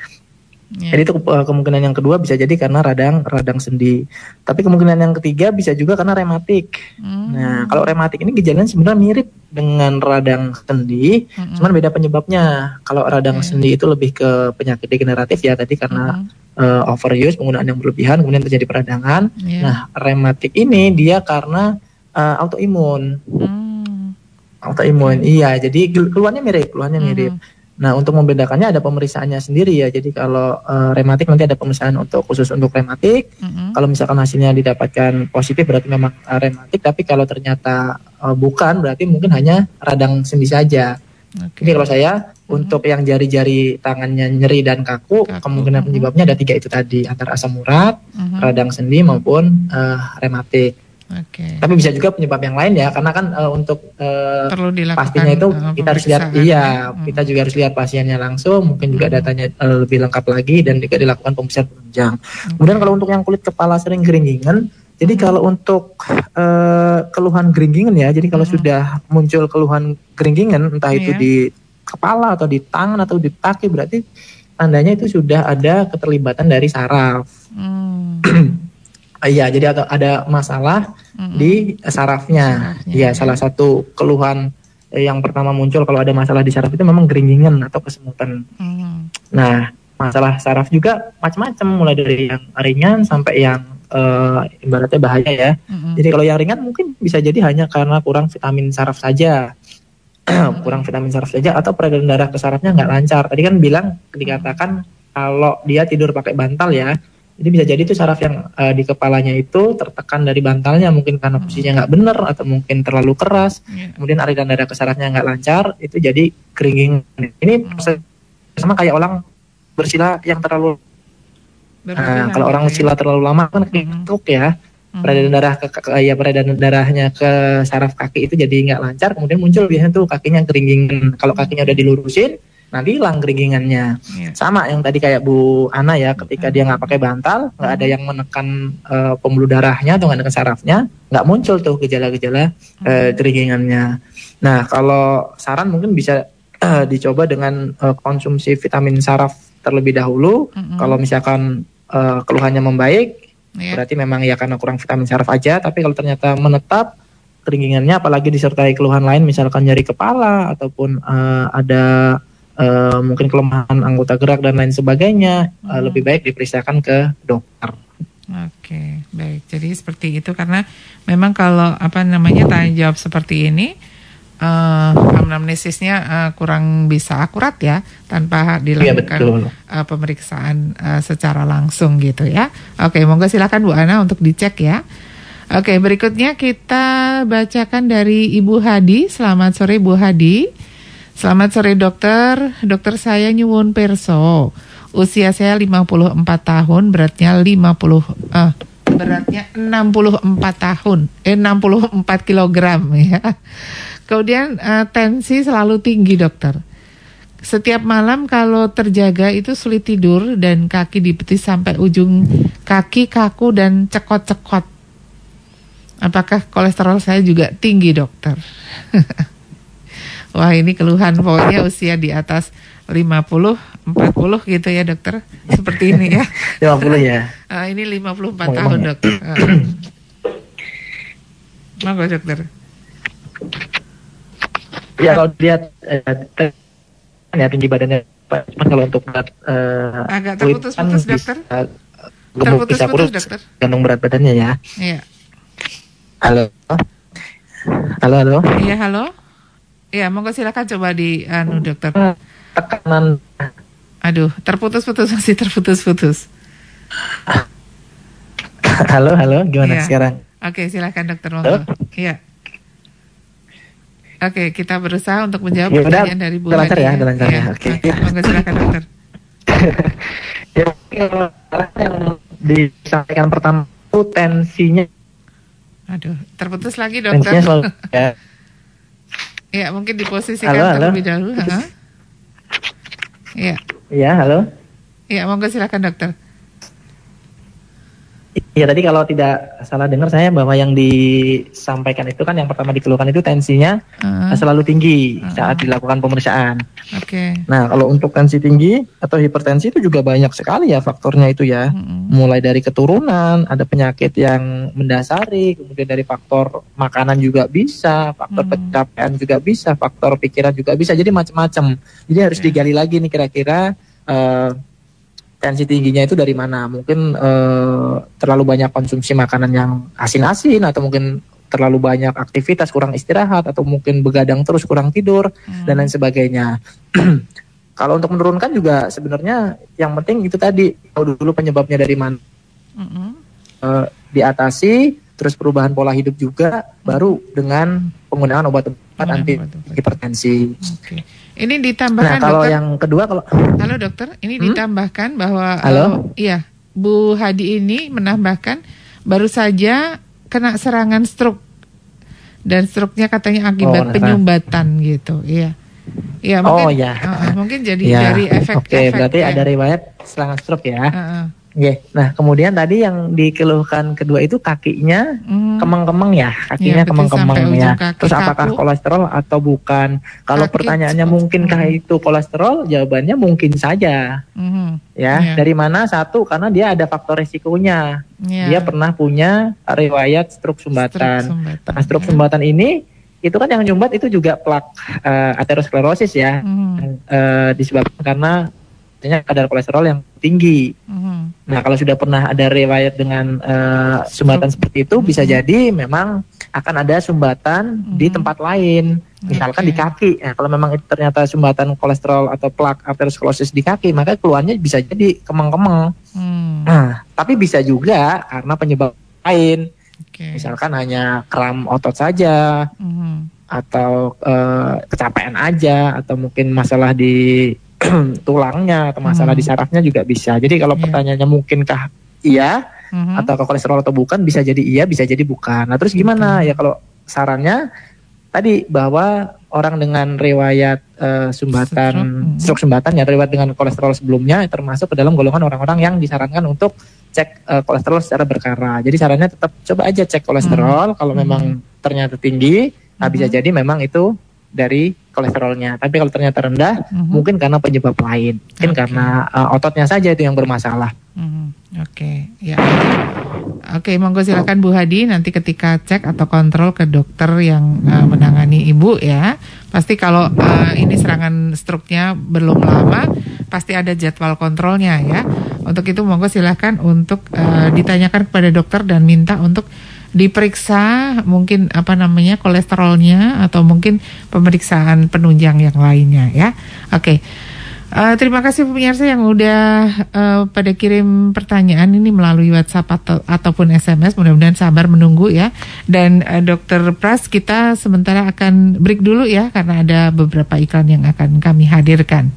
Yeah. Jadi itu uh, kemungkinan yang kedua bisa jadi karena radang radang sendi. Tapi kemungkinan yang ketiga bisa juga karena rematik. Mm. Nah, kalau rematik ini gejalanya sebenarnya mirip dengan radang sendi, mm -hmm. cuman beda penyebabnya. Kalau radang yeah. sendi itu lebih ke penyakit degeneratif ya tadi karena mm -hmm. uh, overuse penggunaan yang berlebihan kemudian terjadi peradangan. Yeah. Nah, rematik ini dia karena uh, autoimun. Mm. Autoimun. Iya, jadi keluarnya mirip, keluarnya mirip. Mm -hmm. Nah, untuk membedakannya ada pemeriksaannya sendiri ya. Jadi kalau uh, rematik nanti ada pemeriksaan untuk khusus untuk rematik. Mm-hmm. Kalau misalkan hasilnya didapatkan positif berarti memang uh, rematik, tapi kalau ternyata uh, bukan berarti mungkin hanya radang sendi saja. Okay. Jadi kalau saya mm-hmm. untuk yang jari-jari tangannya nyeri dan kaku, kaku. kemungkinan mm-hmm. penyebabnya ada tiga itu tadi antara asam urat, mm-hmm. radang sendi maupun uh, rematik. Okay. Tapi bisa juga penyebab yang lain ya, karena kan uh, untuk uh, pastinya itu uh, kita harus lihat, iya, hmm. kita juga harus lihat pasiennya langsung, mungkin juga hmm. datanya uh, lebih lengkap lagi dan juga dilakukan pemeriksaan penunjang. Okay. Kemudian kalau untuk yang kulit kepala sering keringgingan, jadi hmm. kalau untuk uh, keluhan keringgingan ya, jadi kalau hmm. sudah muncul keluhan keringgingan, entah itu yeah. di kepala atau di tangan atau di kaki, berarti tandanya itu sudah ada keterlibatan dari saraf. Hmm. Iya, jadi ada ada masalah mm-hmm. di sarafnya. Iya, salah satu keluhan yang pertama muncul kalau ada masalah di saraf itu memang geringgingan atau kesemutan. Mm-hmm. Nah, masalah saraf juga macam-macam, mulai dari yang ringan sampai yang uh, ibaratnya bahaya ya. Mm-hmm. Jadi kalau yang ringan mungkin bisa jadi hanya karena kurang vitamin saraf saja. kurang vitamin saraf saja atau peredaran darah ke sarafnya nggak lancar. Tadi kan bilang dikatakan kalau dia tidur pakai bantal ya, jadi bisa jadi itu saraf yang uh, di kepalanya itu tertekan dari bantalnya mungkin karena hmm. posisinya nggak benar atau mungkin terlalu keras. Yeah. Kemudian aliran darah ke sarafnya nggak lancar, itu jadi keringing. Ini hmm. sama kayak orang bersila yang terlalu Nah, kalau orang ya. sila terlalu lama kan ketuk ya. Hmm. Peredaran darah ke, ke ya peredaran darahnya ke saraf kaki itu jadi nggak lancar, kemudian muncul biasanya tuh kakinya keringing. Kalau kakinya udah dilurusin, nanti hilang keringingannya. Yeah. Sama yang tadi kayak Bu Ana ya, ketika dia nggak pakai bantal, nggak ada yang menekan uh, pembuluh darahnya atau nggak sarafnya, nggak muncul tuh gejala-gejala uh, keringingannya. Nah kalau saran mungkin bisa uh, dicoba dengan uh, konsumsi vitamin saraf terlebih dahulu. Mm-hmm. Kalau misalkan uh, keluhannya membaik, yeah. berarti memang ya karena kurang vitamin saraf aja. Tapi kalau ternyata menetap keringingannya, apalagi disertai keluhan lain, misalkan nyeri kepala ataupun uh, ada uh, mungkin kelemahan anggota gerak dan lain sebagainya, hmm. uh, lebih baik diperiksakan ke dokter. Oke, baik. Jadi seperti itu karena memang kalau apa namanya tanya jawab seperti ini uh, anamnesisnya uh, kurang bisa akurat ya tanpa dilakukan ya, uh, pemeriksaan uh, secara langsung gitu ya. Oke, monggo silakan Bu Ana untuk dicek ya. Oke, berikutnya kita bacakan dari Ibu Hadi. Selamat sore Bu Hadi. Selamat sore dokter. Dokter saya nyuwun perso. Usia saya 54 tahun, beratnya 50 uh, beratnya 64 tahun, eh 64 kilogram ya. Kemudian uh, tensi selalu tinggi dokter. Setiap malam kalau terjaga itu sulit tidur dan kaki di betis sampai ujung kaki kaku dan cekot-cekot. Apakah kolesterol saya juga tinggi dokter? Wah ini keluhan pokoknya usia di atas 50, 40 gitu ya dokter. Seperti ini ya. 50 ya. Uh, ini 54 oh, tahun ya? dokter. Uh. Monggo dokter. Ya kalau lihat eh, ya tinggi badannya Cuman kalau untuk berat uh, agak terputus-putus dokter. Terputus-putus dokter. Gantung berat badannya ya. Iya. Halo. Halo, halo. Iya, halo. Iya, monggo silakan coba di anu dokter. Tekanan. Aduh, terputus-putus masih terputus-putus. Halo, halo, gimana ya. sekarang? Oke, silakan dokter Monggo. Iya. Oke, kita berusaha untuk menjawab ya, pertanyaan dari Bu Lancar ya, lancar ya. Oke. Oke, monggo silakan dokter. ya, yang disampaikan pertama itu tensinya. Aduh, terputus lagi dokter. Tensinya selalu ya. Ya, mungkin diposisikan halo, terlebih dahulu. Iya. Iya, halo. Iya, monggo silakan dokter. Iya tadi kalau tidak salah dengar saya bahwa yang disampaikan itu kan yang pertama dikeluhkan itu tensinya uh, selalu tinggi uh, saat dilakukan pemeriksaan. Oke. Okay. Nah kalau untuk tensi tinggi atau hipertensi itu juga banyak sekali ya faktornya itu ya. Uh, Mulai dari keturunan, ada penyakit yang mendasari, kemudian dari faktor makanan juga bisa, faktor uh, pencapaian juga bisa, faktor pikiran juga bisa. Jadi macam-macam. Jadi harus digali lagi nih kira-kira. Uh, tensi tingginya itu dari mana? Mungkin uh, terlalu banyak konsumsi makanan yang asin-asin atau mungkin terlalu banyak aktivitas kurang istirahat atau mungkin begadang terus kurang tidur hmm. dan lain sebagainya. Kalau untuk menurunkan juga sebenarnya yang penting itu tadi tahu dulu penyebabnya dari mana. Hmm. Uh, diatasi terus perubahan pola hidup juga baru dengan penggunaan obat-obat anti hipertensi. Okay. Ini ditambahkan Nah, kalau dokter, yang kedua kalau Halo dokter, ini hmm? ditambahkan bahwa Halo? Uh, iya, Bu Hadi ini menambahkan baru saja kena serangan stroke dan stroke-nya katanya akibat oh, penyumbatan gitu. Iya. Iya, mungkin oh, ya. Uh, mungkin jadi ya. dari efek Oke, okay, berarti ya. ada riwayat serangan stroke ya. Uh, uh. Oke, nah kemudian tadi yang dikeluhkan kedua itu kakinya hmm. kemeng-kemeng ya, kakinya ya, kemeng-kemeng ya. Kaki Terus apakah kaku. kolesterol atau bukan? Kalau Kaki pertanyaannya mungkinkah hmm. itu kolesterol? Jawabannya mungkin saja. Hmm. Ya, ya, dari mana? Satu karena dia ada faktor resikonya. Ya. Dia pernah punya riwayat stroke sumbatan. Stroke sumbatan. Nah, stroke ya. sumbatan ini itu kan yang nyumbat itu juga plak uh, aterosklerosis ya, hmm. uh, disebabkan karena artinya kadar kolesterol yang tinggi. Mm-hmm. Nah, kalau sudah pernah ada riwayat dengan uh, sumbatan seperti itu, mm-hmm. bisa jadi memang akan ada sumbatan mm-hmm. di tempat lain, misalkan okay. di kaki. Nah, kalau memang itu ternyata sumbatan kolesterol atau plak aterosklerosis di kaki, maka keluarnya bisa jadi kemeng-kemeng. Mm. Nah, tapi bisa juga karena penyebab lain, okay. misalkan hanya kram otot saja. Mm-hmm atau uh, kecapean aja atau mungkin masalah di tulangnya atau masalah hmm. di sarafnya juga bisa. Jadi kalau yeah. pertanyaannya mungkinkah iya hmm. atau ke kolesterol atau bukan bisa jadi iya, bisa jadi bukan. Nah, terus gimana? Hmm. Ya kalau sarannya tadi bahwa orang dengan riwayat uh, sumbatan stroke, stroke sumbatan ya riwayat dengan kolesterol sebelumnya termasuk ke dalam golongan orang-orang yang disarankan untuk cek uh, kolesterol secara berkala. Jadi sarannya tetap coba aja cek kolesterol hmm. kalau memang ternyata tinggi, nah bisa hmm. jadi memang itu dari kolesterolnya. Tapi kalau ternyata rendah, mm-hmm. mungkin karena penyebab lain, mungkin okay. karena uh, ototnya saja itu yang bermasalah. Mm-hmm. Oke, okay. ya. Oke, okay, monggo silakan Bu Hadi nanti ketika cek atau kontrol ke dokter yang uh, menangani ibu ya. Pasti kalau uh, ini serangan stroke-nya belum lama, pasti ada jadwal kontrolnya ya. Untuk itu monggo silahkan untuk uh, ditanyakan kepada dokter dan minta untuk diperiksa mungkin apa namanya kolesterolnya atau mungkin pemeriksaan penunjang yang lainnya ya. Oke. Okay. Uh, terima kasih pemirsa yang udah uh, pada kirim pertanyaan ini melalui WhatsApp atau ataupun SMS. Mudah-mudahan sabar menunggu ya. Dan uh, Dokter Pras kita sementara akan break dulu ya karena ada beberapa iklan yang akan kami hadirkan.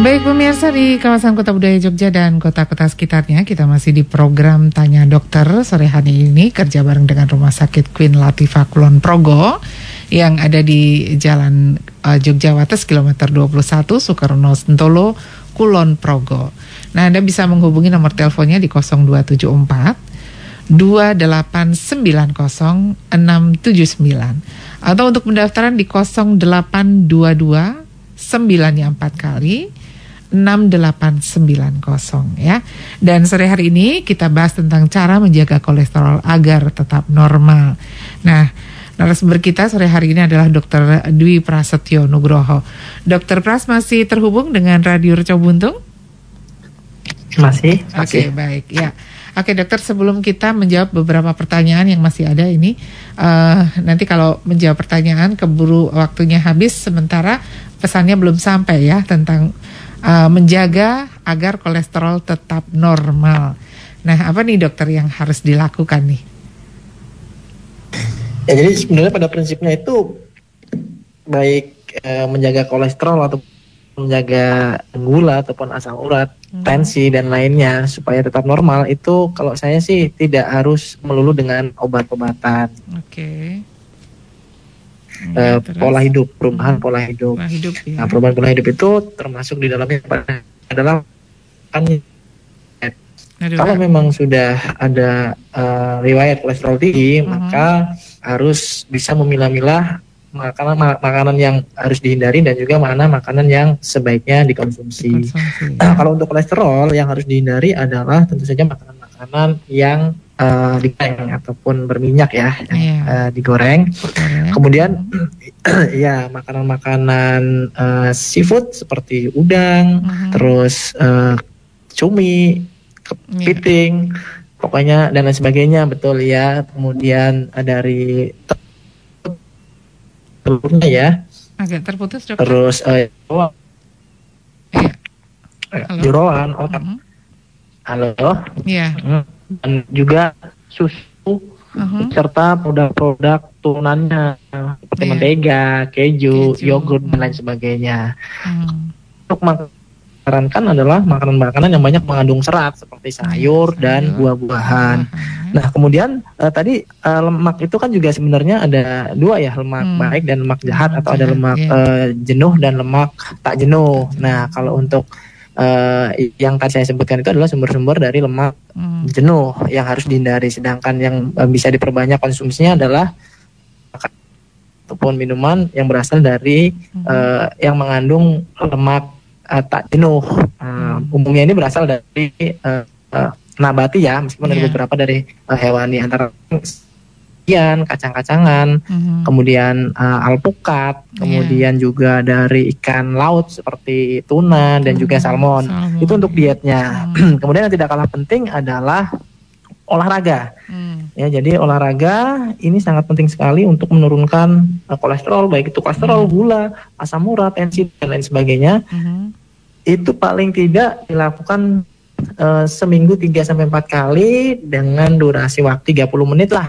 Baik pemirsa di kawasan Kota Budaya Jogja dan kota-kota sekitarnya kita masih di program Tanya Dokter sore hari ini kerja bareng dengan Rumah Sakit Queen Latifah Kulon Progo yang ada di Jalan uh, Jogja Wates kilometer 21 Soekarno Sentolo Kulon Progo. Nah Anda bisa menghubungi nomor teleponnya di 0274 2890 679 atau untuk pendaftaran di 0822 9 yang 4 kali 6890 ya. Dan sore hari ini kita bahas tentang cara menjaga kolesterol agar tetap normal. Nah, narasumber kita sore hari ini adalah Dr. Dwi Prasetyo Nugroho. Dr. Pras masih terhubung dengan Radio Reco Buntung? Masih. Oke, okay, baik ya. Oke dokter, sebelum kita menjawab beberapa pertanyaan yang masih ada ini, uh, nanti kalau menjawab pertanyaan keburu waktunya habis, sementara pesannya belum sampai ya tentang uh, menjaga agar kolesterol tetap normal. Nah, apa nih dokter yang harus dilakukan nih? Ya, jadi sebenarnya pada prinsipnya itu baik uh, menjaga kolesterol atau menjaga gula ataupun asam urat, hmm. tensi dan lainnya supaya tetap normal itu kalau saya sih tidak harus melulu dengan obat-obatan. Oke. Okay uh, pola hidup, perubahan hmm. pola hidup. Pola hidup ya. Nah, perubahan pola hidup itu termasuk di dalamnya adalah kan kalau memang sudah ada uh, riwayat kolesterol tinggi, uh hmm. -huh. maka harus bisa memilah-milah makanan makanan yang harus dihindari dan juga mana makanan yang sebaiknya dikonsumsi. dikonsumsi nah, kalau untuk kolesterol yang harus dihindari adalah tentu saja makanan-makanan yang uh, digoreng ataupun berminyak ya, yeah. Iya. uh, digoreng. Kemudian ya makanan-makanan uh, seafood seperti udang, uh mm-hmm. terus uh, cumi, kepiting, yeah. pokoknya dan lain sebagainya betul ya. Kemudian uh, dari telurnya ya. Agak terputus dokter. Terus uh, jeroan, uh -huh. halo. Iya. Yeah. Hmm dan juga susu uh-huh. serta produk-produk turunannya seperti yeah. mentega, keju, keju, yogurt dan lain sebagainya. Hmm. Untuk sarankan adalah makanan-makanan yang banyak mengandung serat seperti sayur sayur. dan buah-buahan. Uh-huh. Nah, kemudian uh, tadi uh, lemak itu kan juga sebenarnya ada dua ya, lemak hmm. baik dan lemak jahat atau ada lemak yeah. uh, jenuh dan lemak tak jenuh. Nah, kalau untuk uh, yang tadi saya sebutkan itu adalah sumber-sumber dari lemak hmm. jenuh yang harus dihindari. Sedangkan yang uh, bisa diperbanyak konsumsinya adalah ataupun minuman yang berasal dari hmm. uh, yang mengandung lemak uh, tak jenuh. Uh. Umumnya ini berasal dari uh, uh, nabati ya, meskipun yeah. ada iya. beberapa dari uh, hewani antara ikan, kacang-kacangan, mm-hmm. kemudian uh, alpukat, iya. kemudian yeah. juga dari ikan laut seperti tuna dan mm-hmm. juga salmon. salmon. Itu untuk dietnya. Mm. kemudian yang tidak kalah penting adalah olahraga. Mm. Ya, jadi olahraga ini sangat penting sekali untuk menurunkan uh, kolesterol, baik itu kolesterol, mm. gula, asam urat, tensi dan lain sebagainya. Mm-hmm. Itu paling tidak dilakukan uh, seminggu 3 sampai 4 kali dengan durasi waktu 30 menit lah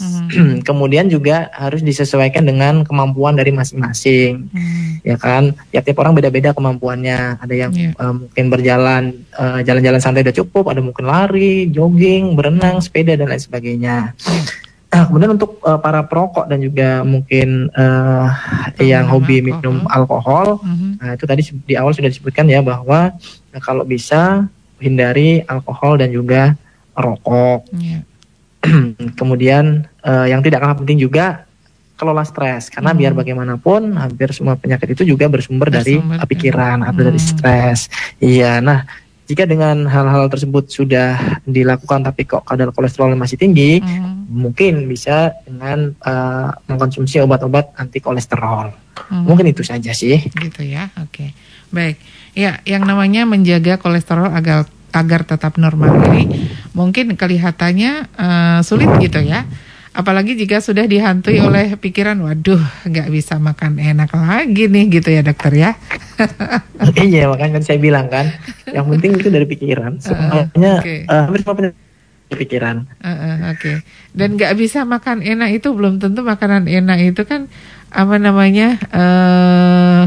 Hmm. Kemudian juga harus disesuaikan dengan kemampuan dari masing-masing, hmm. ya kan? Ya tiap orang beda-beda kemampuannya. Ada yang yeah. uh, mungkin berjalan uh, jalan-jalan santai udah cukup, ada mungkin lari, jogging, berenang, sepeda dan lain sebagainya. Nah, kemudian untuk uh, para perokok dan juga mungkin uh, yang hobi minum alkohol, mm-hmm. nah itu tadi di awal sudah disebutkan ya bahwa nah, kalau bisa hindari alkohol dan juga rokok. Yeah. kemudian uh, yang tidak kalah penting juga kelola stres karena hmm. biar bagaimanapun hampir semua penyakit itu juga bersumber, bersumber dari pikiran atau hmm. dari stres. Iya, nah jika dengan hal-hal tersebut sudah dilakukan tapi kok kadar kolesterol masih tinggi, hmm. mungkin bisa dengan uh, mengkonsumsi obat-obat anti kolesterol. Hmm. Mungkin itu saja sih. Gitu ya. Oke. Okay. Baik. Ya, yang namanya menjaga kolesterol agar agar tetap normal ini mungkin kelihatannya uh, sulit gitu ya. Apalagi jika sudah dihantui oleh pikiran, waduh, nggak bisa makan enak lagi nih, gitu ya dokter ya. iya, makanya kan saya bilang kan, yang penting itu dari pikiran. Semuanya uh, okay. uh, hampir semua pikiran. Uh, uh, Oke. Okay. Dan nggak bisa makan enak itu belum tentu makanan enak itu kan apa namanya uh,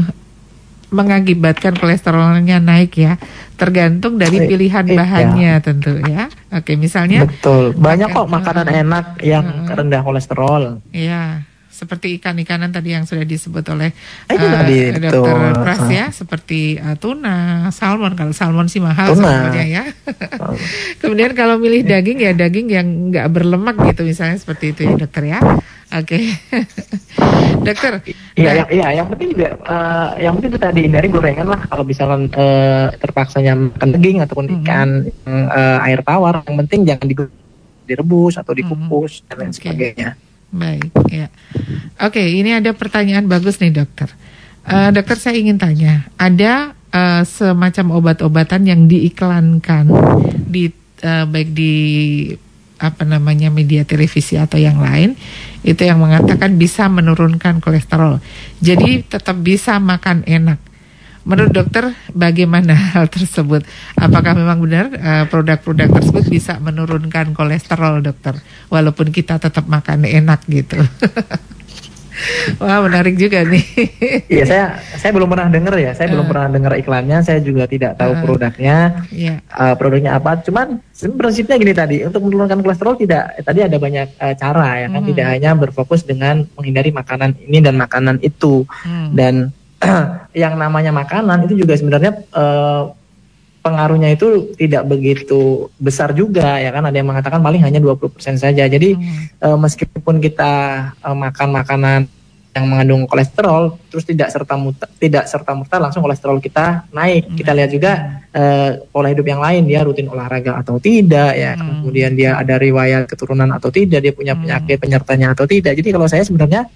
mengakibatkan kolesterolnya naik ya. Tergantung dari pilihan iya. bahannya iya. tentu ya. Oke misalnya betul. Banyak kok makanan enak yang uh, rendah kolesterol. Iya seperti ikan-ikanan tadi yang sudah disebut oleh uh, dokter Pras ya, seperti uh, tuna, salmon. Kalau salmon sih mahal sebenarnya ya. Kemudian kalau milih daging ya daging yang nggak berlemak gitu misalnya seperti itu ya dokter ya. Oke, okay. dokter. Iya, nah, yang, iya, yang penting juga, uh, yang penting itu tadi hindari gorengan lah. Kalau misalkan uh, terpaksanya makan daging ataupun mm -hmm. ikan uh, air tawar, yang penting jangan direbus atau dikukus mm -hmm. dan lain okay. sebagainya. Baik, ya. Oke, ini ada pertanyaan bagus nih dokter. Uh, dokter saya ingin tanya, ada uh, semacam obat-obatan yang diiklankan di uh, baik di apa namanya media televisi atau yang lain itu yang mengatakan bisa menurunkan kolesterol. Jadi tetap bisa makan enak. Menurut dokter bagaimana hal tersebut? Apakah memang benar uh, produk-produk uh, tersebut bisa menurunkan kolesterol dokter walaupun kita tetap makan enak gitu? Wah menarik juga nih. Iya saya saya belum pernah dengar ya. Saya uh. belum pernah dengar iklannya. Saya juga tidak tahu uh. produknya. Yeah. Iya. Uh, produknya apa? Cuman prinsipnya gini tadi. Untuk menurunkan kolesterol tidak. Tadi ada banyak uh, cara ya kan. Hmm. Tidak hanya berfokus dengan menghindari makanan ini dan makanan itu. Hmm. Dan yang namanya makanan itu juga sebenarnya uh, pengaruhnya itu tidak begitu besar juga ya kan ada yang mengatakan paling hanya 20% saja. Jadi hmm. e, meskipun kita e, makan makanan yang mengandung kolesterol terus tidak serta muta, tidak serta merta langsung kolesterol kita naik. Hmm. Kita lihat juga e, pola hidup yang lain dia rutin olahraga atau tidak ya. Hmm. Kemudian dia ada riwayat keturunan atau tidak, dia punya hmm. penyakit penyertanya atau tidak. Jadi kalau saya sebenarnya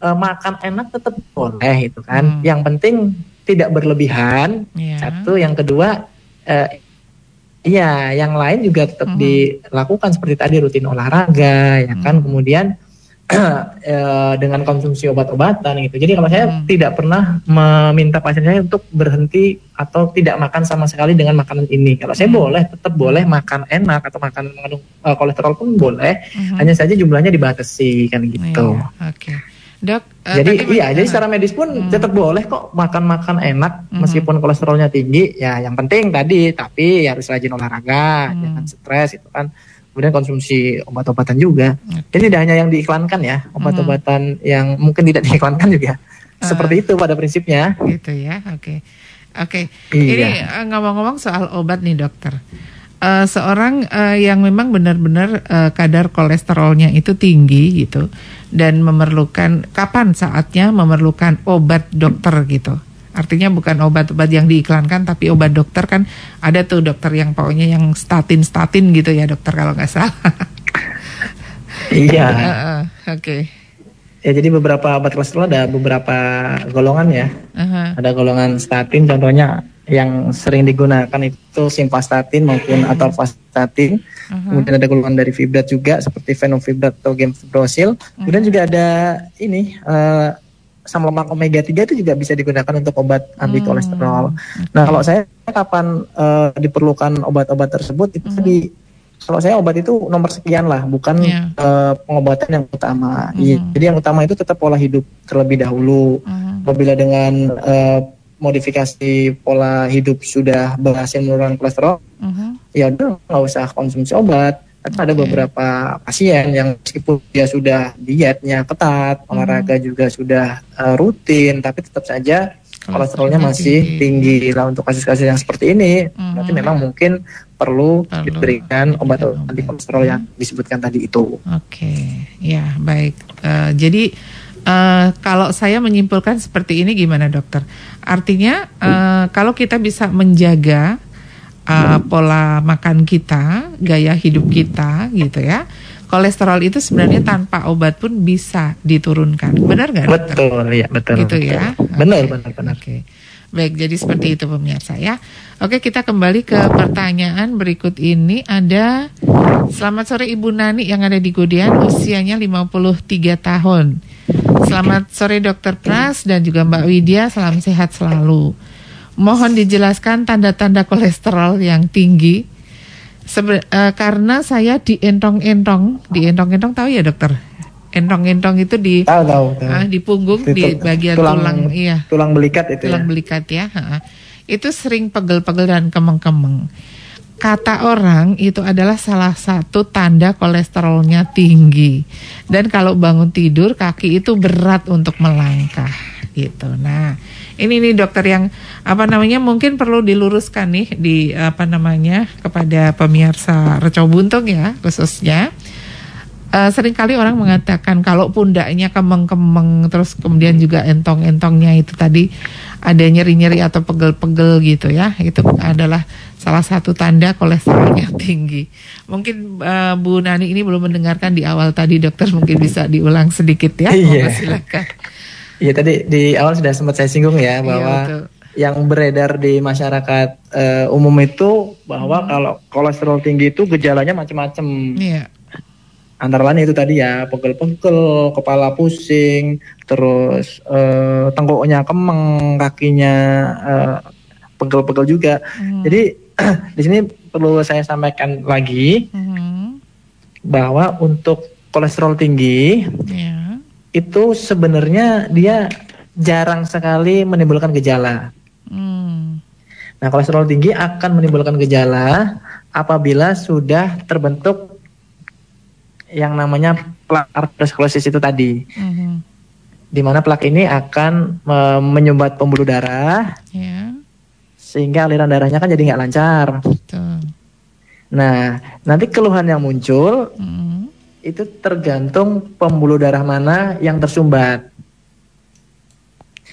e, makan enak tetap boleh itu kan. Hmm. Yang penting tidak berlebihan. Yeah. Satu, yang kedua uh, Iya, yang lain juga tetap mm -hmm. dilakukan seperti tadi rutin olahraga, ya kan. Mm -hmm. Kemudian uh, dengan konsumsi obat-obatan gitu. Jadi kalau saya mm -hmm. tidak pernah meminta pasien saya untuk berhenti atau tidak makan sama sekali dengan makanan ini. Kalau saya mm -hmm. boleh, tetap boleh makan enak atau makan mengandung uh, kolesterol pun boleh. Mm -hmm. Hanya saja jumlahnya dibatasi kan gitu. Iya, Oke. Okay. Dok, uh, jadi iya, jadi secara medis pun hmm. tetap boleh kok makan-makan enak hmm. meskipun kolesterolnya tinggi. Ya, yang penting tadi tapi harus rajin olahraga, hmm. jangan stres itu kan. Kemudian konsumsi obat-obatan juga. Okay. Jadi tidak hanya yang diiklankan ya, obat-obatan hmm. yang mungkin tidak diiklankan juga. Uh, Seperti itu pada prinsipnya. Gitu ya, oke. Okay. Oke, okay. iya. ini uh, ngomong-ngomong soal obat nih dokter. Uh, seorang uh, yang memang benar-benar uh, kadar kolesterolnya itu tinggi gitu dan memerlukan kapan saatnya memerlukan obat dokter gitu. Artinya bukan obat-obat yang diiklankan tapi obat dokter kan ada tuh dokter yang pokoknya yang statin-statin gitu ya dokter kalau nggak salah. iya. uh, uh, Oke. Okay. Ya jadi beberapa obat kolesterol ada beberapa golongan ya. Uh -huh. Ada golongan statin contohnya yang sering digunakan itu simvastatin maupun -huh. atorvastatin. Uh -huh. Kemudian ada golongan dari fibrat juga seperti fenomfibrat atau gemfibrosil. Uh -huh. Kemudian juga ada ini uh, asam lemak omega 3 itu juga bisa digunakan untuk obat anti kolesterol. Hmm. Nah, kalau saya kapan uh, diperlukan obat-obat tersebut itu hmm. di kalau saya obat itu nomor sekian lah, bukan yeah. Iya. uh, pengobatan yang utama. Hmm. Jadi yang utama itu tetap pola hidup terlebih dahulu. Hmm. Apabila dengan uh, modifikasi pola hidup sudah berhasil menurunkan kolesterol, uh-huh. ya udah nggak usah konsumsi obat. Tapi ada beberapa pasien yang meskipun dia sudah dietnya ketat, uh-huh. olahraga juga sudah uh, rutin, tapi tetap saja kolesterolnya masih tinggi. Lah untuk kasus-kasus yang seperti ini, berarti memang mungkin perlu, perlu diberikan obat anti kolesterol yang disebutkan tadi itu. Oke, okay. ya baik. Uh, jadi uh, kalau saya menyimpulkan seperti ini gimana dokter? Artinya uh, kalau kita bisa menjaga uh, pola makan kita, gaya hidup kita, gitu ya kolesterol itu sebenarnya tanpa obat pun bisa diturunkan. Benar nggak? Betul, ya betul. Gitu betul. ya. Benar, okay. benar, benar. Oke. Okay. Baik, jadi seperti itu pemirsa ya. Oke, kita kembali ke pertanyaan berikut ini. Ada Selamat sore Ibu Nani yang ada di Godian, usianya 53 tahun. Selamat sore Dokter Pras dan juga Mbak Widya, salam sehat selalu. Mohon dijelaskan tanda-tanda kolesterol yang tinggi Sebe uh, karena saya di entong-entong, di entong-entong tahu ya dokter? Entong-entong itu di tahu tahu, tahu. Uh, di punggung di, di bagian tulang, tulang iya. Tulang belikat itu tulang ya. belikat ya. Uh, itu sering pegel-pegel dan kemeng-kemeng. Kata orang itu adalah salah satu tanda kolesterolnya tinggi. Dan kalau bangun tidur kaki itu berat untuk melangkah gitu. Nah, ini nih dokter yang apa namanya mungkin perlu diluruskan nih di apa namanya kepada pemirsa Reco Buntung ya khususnya. Uh, sering kali orang mengatakan kalau pundaknya kemeng-kemeng terus kemudian juga entong-entongnya itu tadi ada nyeri-nyeri atau pegel-pegel gitu ya itu adalah salah satu tanda kolesterolnya tinggi. Mungkin uh, Bu Nani ini belum mendengarkan di awal tadi dokter mungkin bisa diulang sedikit ya. Iya. Silakan. Iya tadi di awal sudah sempat saya singgung ya iya, bahwa iya, yang beredar di masyarakat uh, umum itu bahwa hmm. kalau kolesterol tinggi itu gejalanya macam-macam. Iya. Antara lain itu tadi ya pegel-pegel, kepala pusing, terus uh, tenggoknya kemeng, kakinya uh, pegel-pegel juga. Hmm. Jadi di sini perlu saya sampaikan lagi hmm. bahwa untuk kolesterol tinggi. Yeah itu sebenarnya dia jarang sekali menimbulkan gejala. Hmm. Nah, kolesterol tinggi akan menimbulkan gejala apabila sudah terbentuk yang namanya plak arteriosklerosis itu tadi. Hmm. Di mana plak ini akan menyumbat pembuluh darah, yeah. Sehingga aliran darahnya kan jadi nggak lancar. Betul. Nah, nanti keluhan yang muncul hmm itu tergantung pembuluh darah mana yang tersumbat.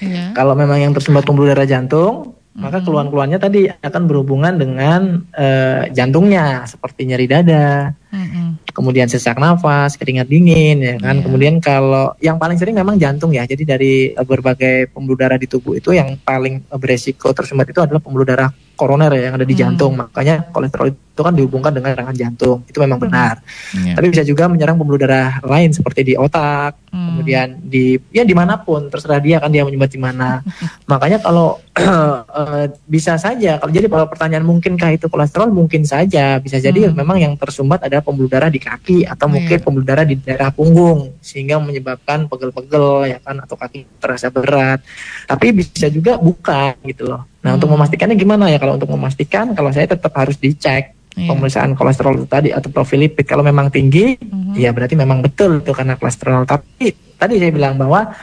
Ya. Kalau memang yang tersumbat pembuluh darah jantung. Maka keluhan-keluhannya tadi akan berhubungan dengan uh, jantungnya, seperti nyeri dada, mm-hmm. kemudian sesak nafas, keringat dingin, ya kan. Yeah. Kemudian kalau yang paling sering memang jantung ya. Jadi dari uh, berbagai pembuluh darah di tubuh itu yang paling beresiko tersumbat itu adalah pembuluh darah koroner ya yang ada di mm. jantung. Makanya kolesterol itu kan dihubungkan dengan serangan jantung. Itu memang hmm. benar. Yeah. Tapi bisa juga menyerang pembuluh darah lain seperti di otak, hmm. kemudian di ya di mana pun terserah dia kan dia menyumbat di mana. Makanya kalau uh, bisa saja kalau jadi kalau pertanyaan mungkinkah itu kolesterol mungkin saja bisa jadi hmm. memang yang tersumbat adalah pembuluh darah di kaki atau yeah. mungkin pembuluh darah di daerah punggung sehingga menyebabkan pegel-pegel ya kan atau kaki terasa berat. Tapi bisa juga bukan gitu loh. Nah, hmm. untuk memastikannya gimana ya? Kalau untuk memastikan kalau saya tetap harus dicek yeah. pemeriksaan kolesterol itu tadi atau profil lipid kalau memang tinggi mm-hmm. ya berarti memang betul itu karena kolesterol tapi tadi saya bilang bahwa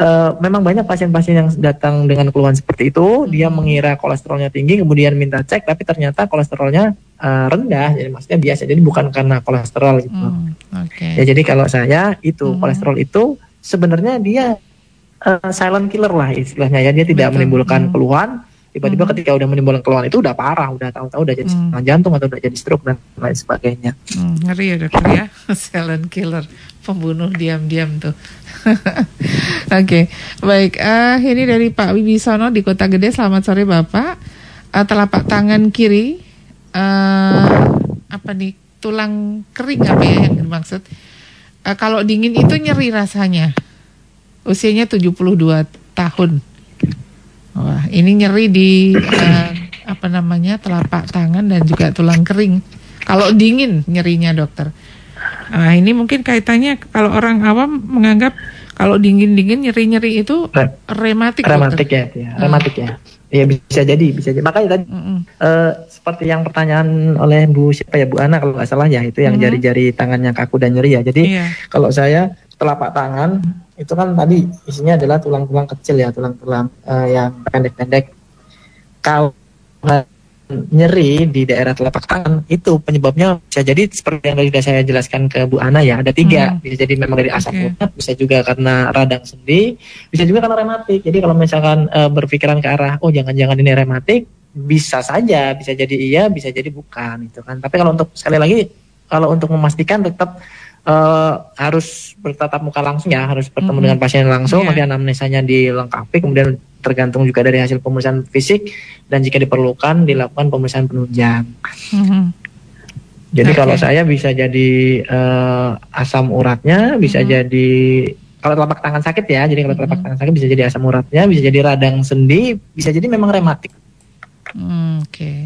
uh, memang banyak pasien-pasien yang datang dengan keluhan seperti itu mm-hmm. dia mengira kolesterolnya tinggi kemudian minta cek tapi ternyata kolesterolnya uh, rendah jadi maksudnya biasa jadi bukan karena kolesterol gitu mm, okay. ya jadi kalau saya itu mm-hmm. kolesterol itu sebenarnya dia uh, silent killer lah istilahnya ya dia tidak Betul. menimbulkan mm. keluhan tiba-tiba hmm. ketika udah menimbulkan keluhan itu udah parah udah tahu-tahu udah jadi hmm. jantung atau udah jadi stroke dan lain sebagainya. Hmm, ngeri ya dokter ya. Silent killer pembunuh diam-diam tuh. Oke okay. baik. Uh, ini dari Pak Wibisono di Kota Gede. Selamat sore Bapak. Uh, telapak tangan kiri uh, apa nih tulang kering apa ya yang dimaksud? Uh, kalau dingin itu nyeri rasanya. Usianya 72 tahun Wah, ini nyeri di uh, apa namanya telapak tangan dan juga tulang kering. Kalau dingin nyerinya dokter. Nah ini mungkin kaitannya kalau orang awam menganggap kalau dingin-dingin nyeri-nyeri itu rematik. Rematik ya, ya. rematik ya. Ya bisa jadi, bisa jadi. Makanya tadi mm. Uh, seperti yang pertanyaan oleh Bu siapa ya Bu Ana kalau nggak salah ya itu yang jari-jari mm -hmm. tangannya kaku dan nyeri ya. Jadi yeah. kalau saya telapak tangan itu kan tadi isinya adalah tulang-tulang kecil ya, tulang-tulang uh, yang pendek-pendek. Kalau nyeri di daerah telapak tangan itu penyebabnya bisa jadi seperti yang tadi saya jelaskan ke Bu Ana ya ada tiga hmm. bisa jadi memang dari asam okay. urat bisa juga karena radang sendi bisa juga karena rematik jadi kalau misalkan uh, berpikiran ke arah oh jangan-jangan ini rematik bisa saja bisa jadi iya bisa jadi bukan itu kan tapi kalau untuk sekali lagi kalau untuk memastikan tetap uh, harus bertatap muka langsung ya harus bertemu -hmm. dengan pasien langsung yeah. nanti anamnesanya dilengkapi kemudian tergantung juga dari hasil pemeriksaan fisik dan jika diperlukan dilakukan pemeriksaan penunjang. Mm-hmm. Jadi okay. kalau saya bisa jadi uh, asam uratnya, bisa mm-hmm. jadi kalau telapak tangan sakit ya, jadi kalau telapak mm-hmm. tangan sakit bisa jadi asam uratnya, bisa jadi radang sendi, bisa jadi memang rematik. Mm, Oke. Okay.